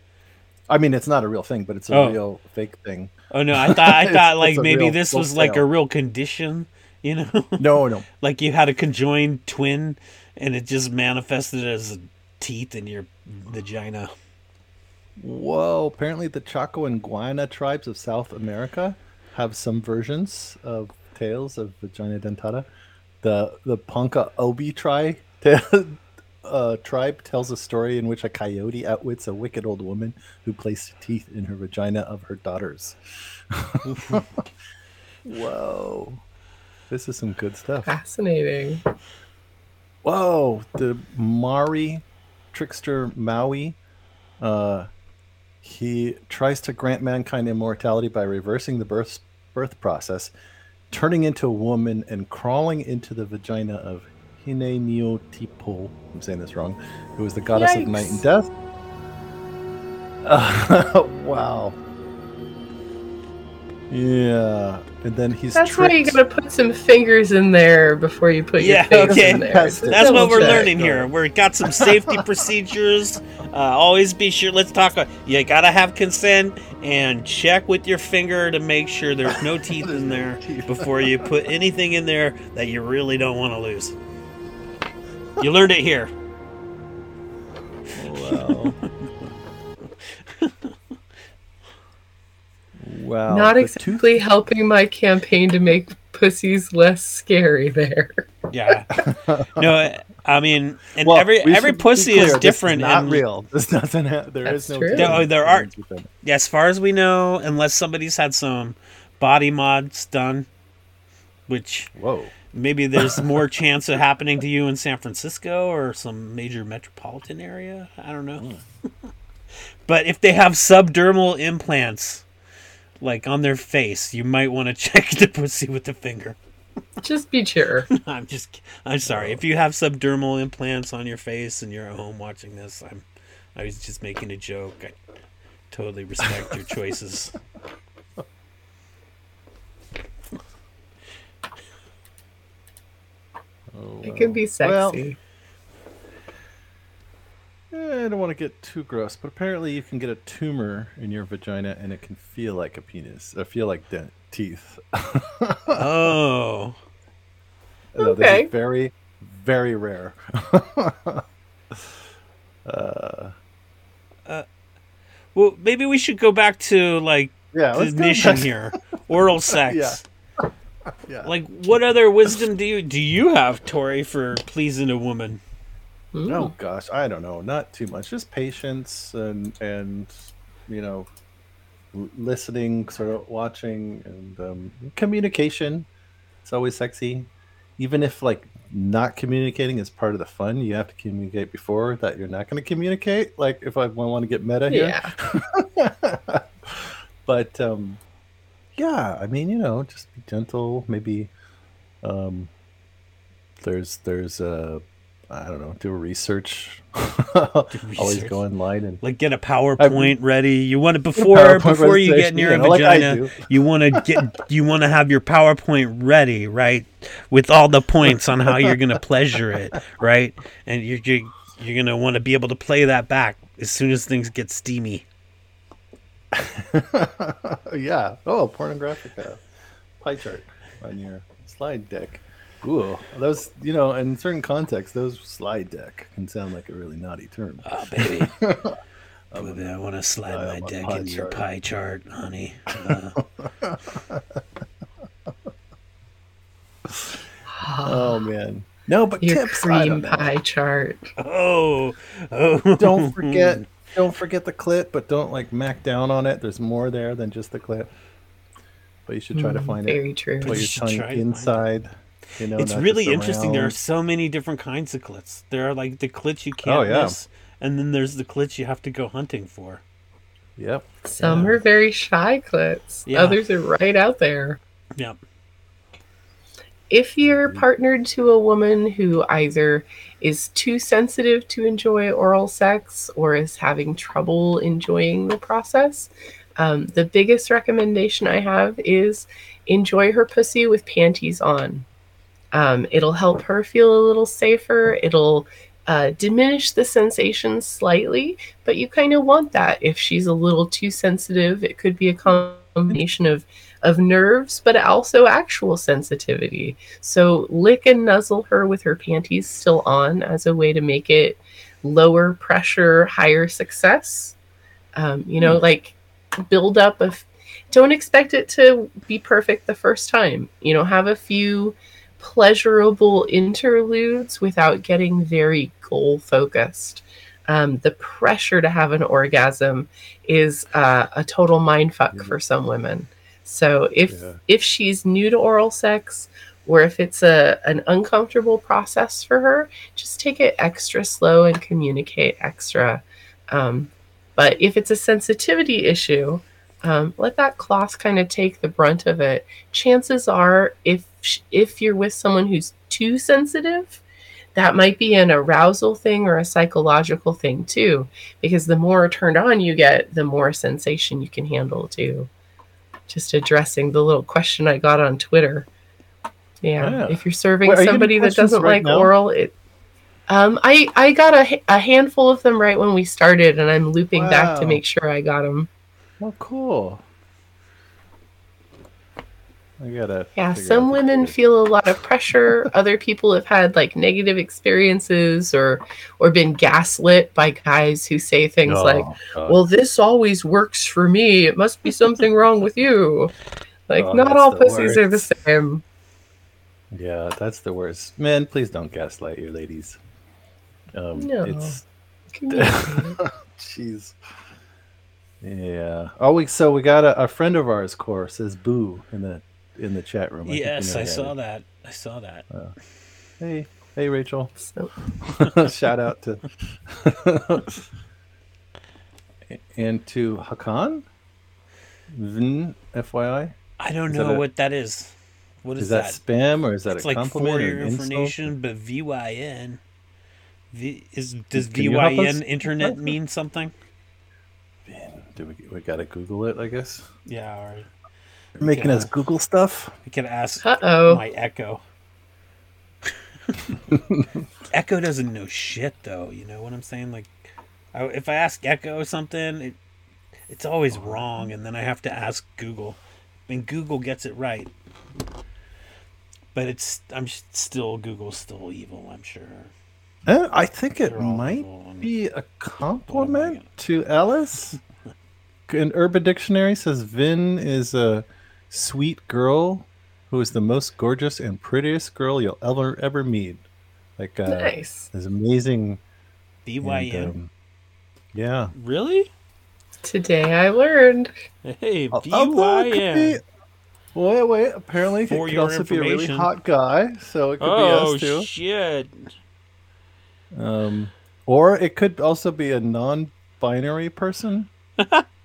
I mean, it's not a real thing, but it's a Oh. real fake thing. Oh no, I thought I thought like maybe this was folk like a real condition. You know, No, no. like you had a conjoined twin, and it just manifested as teeth in your vagina. Whoa, apparently the Chaco and Guiana tribes of South America have some versions of tales of vagina dentata. The the Ponca Otoe tribe uh, tribe tells a story in which a coyote outwits a wicked old woman who placed teeth in her vagina of her daughters. Whoa. This is some good stuff. Fascinating. Whoa, the Maori trickster Maui, uh, he tries to grant mankind immortality by reversing the birth birth process, turning into a woman and crawling into the vagina of Hineniotipo. I'm saying this wrong. Who is the goddess of night and death? Uh, wow. Yeah, and then he's That's why you gotta put some fingers in there before you put Yeah, your face okay. in there. That's- That's what we're check. learning here. We've got some safety procedures. Uh, always be sure. Let's talk. uh, You gotta have consent and check with your finger to make sure there's no teeth in there before you put anything in there that you really don't want to lose. You learned it here. Wow. wow. Not the exactly helping my campaign to make pussies less scary there. Yeah. No, I mean, and Well, every every pussy clear, is this different. not and- real. This doesn't have. There is no. true. teeth No, there are- Yeah, as far as we know, unless somebody's had some body mods done, which Whoa. maybe there's more chance of happening to you in San Francisco or some major metropolitan area. I don't know. Hmm. but if they have subdermal implants, like on their face, you might want to check the pussy with the finger. Just be sure. I'm just, I'm sorry. If you have subdermal implants on your face and you're at home watching this, I'm, I was just making a joke. I totally respect your choices. Oh, It can be sexy. Eh, Eh, I don't want to get too gross, but apparently you can get a tumor in your vagina and it can feel like a penis. Or feel like dent teeth. Oh, uh, No, this Okay. is very, very rare. Uh. uh, well, maybe we should go back to like yeah, the mission here, oral sex. Yeah. Yeah. Like, what other wisdom do you do you have, Tori, for pleasing a woman? Mm. Oh gosh, I don't know. Not too much. Just patience and and you know, listening, sort of watching, and um, communication. It's always sexy. Even if like not communicating is part of the fun, you have to communicate before that you're not going to communicate. Like if I want to get meta here, Yeah. but um, yeah, I mean, you know, just be gentle. Maybe um, there's there's uh, I don't know, do research. Always research. go online and Like get a PowerPoint ready. You want it before PowerPoint before you get near you know, like I vagina. do. you want to get you want to have your PowerPoint ready, right? With all the points on how you're going to pleasure it, right? And you're you're, you're going to want to be able to play that back as soon as things get steamy. yeah. Oh, pornographic uh, pie chart on your slide deck. Ooh, those you know, in certain contexts, those slide deck can sound like a really naughty term. Oh, baby. oh, Baby, I want to slide I my deck pie into your pie chart, honey. Uh, Oh man, no, but Your tips. Cream pie chart. oh, oh. Don't forget, don't forget the clip, but don't like mac down on it. There's more there than just the clip. But you should try to Mm, find it. Very true. Put your tongue try to inside. You know, it's really just interesting. There are so many different kinds of clits. There are like the clits you can't Oh, yeah. miss, and then there's the clits you have to go hunting for. Yep. Some Yeah. are very shy clits. Yeah. Others are right out there. Yep. If you're partnered to a woman who either is too sensitive to enjoy oral sex or is having trouble enjoying the process, um, the biggest recommendation I have is enjoy her pussy with panties on. Um, it'll help her feel a little safer. It'll uh, diminish the sensation slightly, but you kind of want that. If she's a little too sensitive, it could be a combination of of nerves, but also actual sensitivity. So lick and nuzzle her with her panties still on as a way to make it lower pressure, higher success. Um, you know, like build up of. Don't expect it to be perfect the first time. You know, have a few pleasurable interludes without getting very goal focused. Um, the pressure to have an orgasm is uh, a total mind fuck Yeah. for some women. So if Yeah. if she's new to oral sex or if it's a an uncomfortable process for her, just take it extra slow and communicate extra. Um, but if it's a sensitivity issue, um, let that cloth kind of take the brunt of it. Chances are, if sh- if you're with someone who's too sensitive, that might be an arousal thing or a psychological thing too, because the more turned on you get, the more sensation you can handle too. Just addressing the little question I got on Twitter. Yeah, Yeah. if you're serving Wait, are you somebody that doesn't right like now? oral, it. Um, I I got a, a handful of them right when we started, and I'm looping back to make sure I got them. Oh, cool. I gotta. Yeah, some women feel a lot of pressure. Other people have had like negative experiences or or been gaslit by guys who say things Oh, like, God. "Well, this always works for me. It must be something wrong with you." Like, Oh, not all pussies are the same. yeah, that's the worst. Man, please don't gaslight your ladies. Um, No. It's Jeez. Yeah. Oh, we so we got a, a friend of ours, Core, says boo in the in the chat room. think you Yes, know I that. saw that. I saw that. Hey, hey, Rachel. Shout out to and to Hakan. Vn, FYI. I don't Is that know a- what that is. What is, Is that, spam or is that it's a like compliment for or your information, but VYN. V, is does Can you help us? VYN internet mean something? Do we we gotta Google it? I guess. Yeah, or Making Yeah. us Google stuff. we could ask uh oh. my Echo. Echo doesn't know shit though. You know what I'm saying? Like, I, if I ask Echo something, it, it's always wrong, and then I have to ask Google, and Google gets it right. But it's I'm s- still Google's still evil. I'm sure. Uh, I think it might be a compliment to Alice. An Urban Dictionary says Vin is a sweet girl who is the most gorgeous and prettiest girl you'll ever ever meet. Like uh, nice. is amazing. BYN. and, um, yeah. really? Today I learned. Hey, Al- although it be- Wait, wait. Apparently, it For could also be a really hot guy, so it could Oh be us too. Oh shit! Um, or it could also be a non-binary person.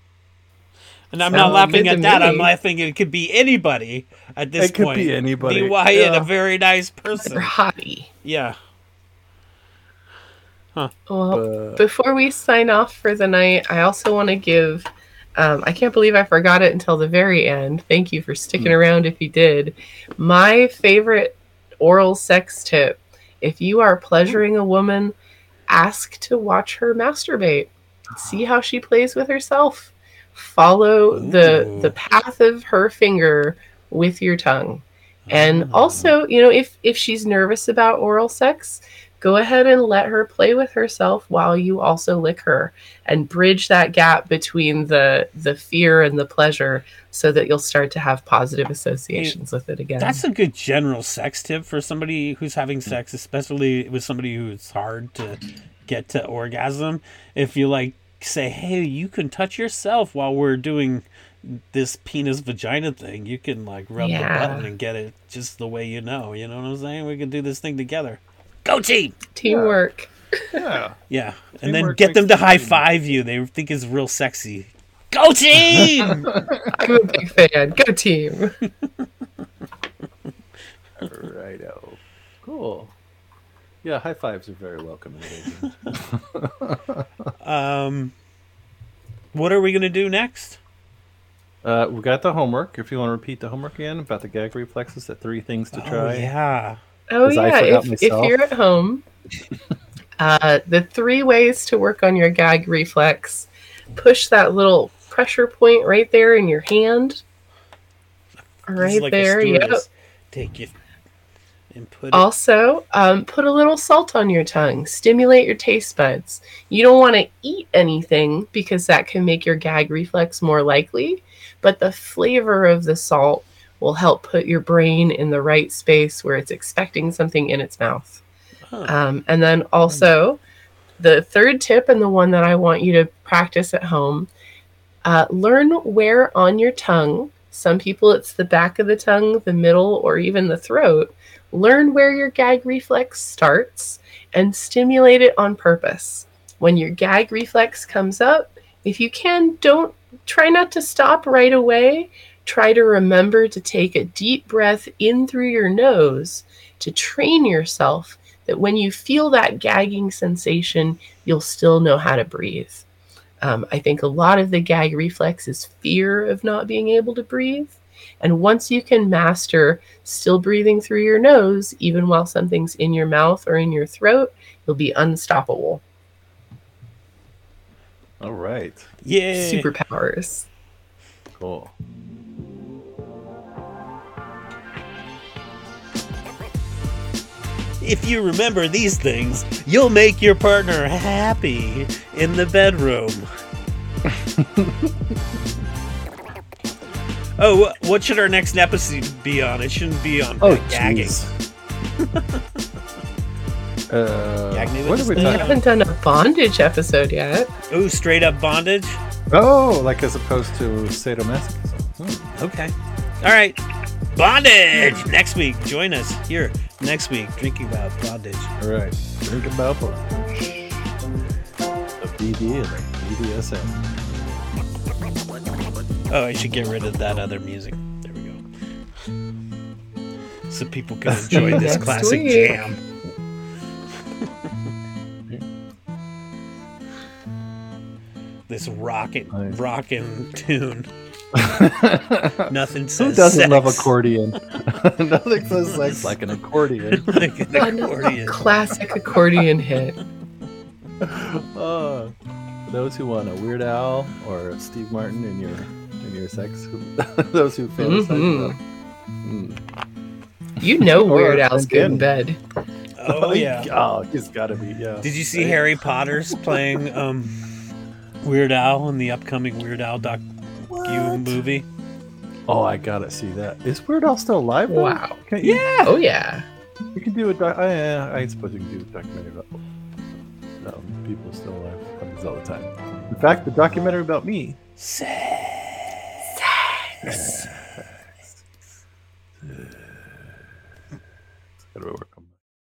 And I'm Sounds not laughing at to that. I'm laughing it could be anybody at this It could point. be anybody, BYN, yeah. a very nice Or person. hottie. Yeah. Huh. Well, But before we sign off for the night, I also want to give. Um, I can't believe I forgot it until the very end. Thank you for sticking Hmm. around if you did. My favorite oral sex tip if you are pleasuring a woman, ask to watch her masturbate. See how she plays with herself. Follow the Ooh. the path of her finger with your tongue. And Oh. also, you know, if if she's nervous about oral sex, go ahead and let her play with herself while you also lick her and bridge that gap between the the fear and the pleasure so that you'll start to have positive associations with it again. That's a good general sex tip for somebody who's having sex, especially with somebody who's hard to get to orgasm. If you like say, "Hey, you can touch yourself while we're doing this penis vagina thing. You can like rub Yeah. the button and get it just the way you know." You know what I'm saying? We can do this thing together. Go team! Teamwork. yeah, Yeah, and then get them to high five you. They think it's real sexy. Go team! I'm a big fan. Go team. righto, cool. Yeah, high fives are very welcome. in Beijing. um, what are we gonna do next? uh, we got the homework. If you want to repeat the homework again about the gag reflexes, the three things to try. Oh yeah. Oh 'Cause I yeah, if, if you're at home, uh, the three ways to work on your gag reflex: push that little pressure point right there in your hand, right like there. Yep. Take it and put it. Also, um, put a little salt on your tongue. Stimulate your taste buds. You don't want to eat anything because that can make your gag reflex more likely. But the flavor of the salt will help put your brain in the right space where it's expecting something in its mouth. Huh. Um, and then also, the third tip, and the one that I want you to practice at home uh, learn where on your tongue, some people it's the back of the tongue, the middle, or even the throat. Learn where your gag reflex starts and stimulate it on purpose. When your gag reflex comes up, if you can, don't try not to stop right away. Try to remember to take a deep breath in through your nose to train yourself that when you feel that gagging sensation, you'll still know how to breathe. Um, I think a lot of the gag reflex is fear of not being able to breathe. And once you can master still breathing through your nose, even while something's in your mouth or in your throat, you'll be unstoppable. All right, yeah. Superpowers. cool. If you remember these things, you'll make your partner happy in the bedroom. oh, what should our next episode be on? It shouldn't be on Oh, gagging. jeez. uh, Gag me what are we thing. We talking? haven't done a bondage episode yet. Oh, straight up bondage? Oh, like as opposed to sadomasochism. Hmm. Okay. All right. Bondage! Next week, join us here next week, drinking about bondage. All right, drink about bondage. The BD and BDSM. Oh, I should get rid of that other music. There we go. So people can enjoy this classic week. jam. this rockin' Nice. rockin' tune. Nothing says Who doesn't sex love accordion? Nothing says sex like an accordion. like an accordion. Classic accordion hit. Uh, for those who want a Weird Al or a Steve Martin in your in your sex, those who fantasize Mhm. Mm. You know Weird Al's good in bed. Oh yeah. Oh, he's got to be. Yeah. Did you see Harry Potter's playing um, Weird Al in the upcoming Weird Al docu What? movie? Oh, I gotta see that. Is Weird Al still alive? though? Wow. Can't you- Yeah. Oh yeah. You can do a doc. I, I suppose you can do a documentary about no, people still alive. Happens all the time. In fact, the documentary about me. Sex. Sex. How do I work?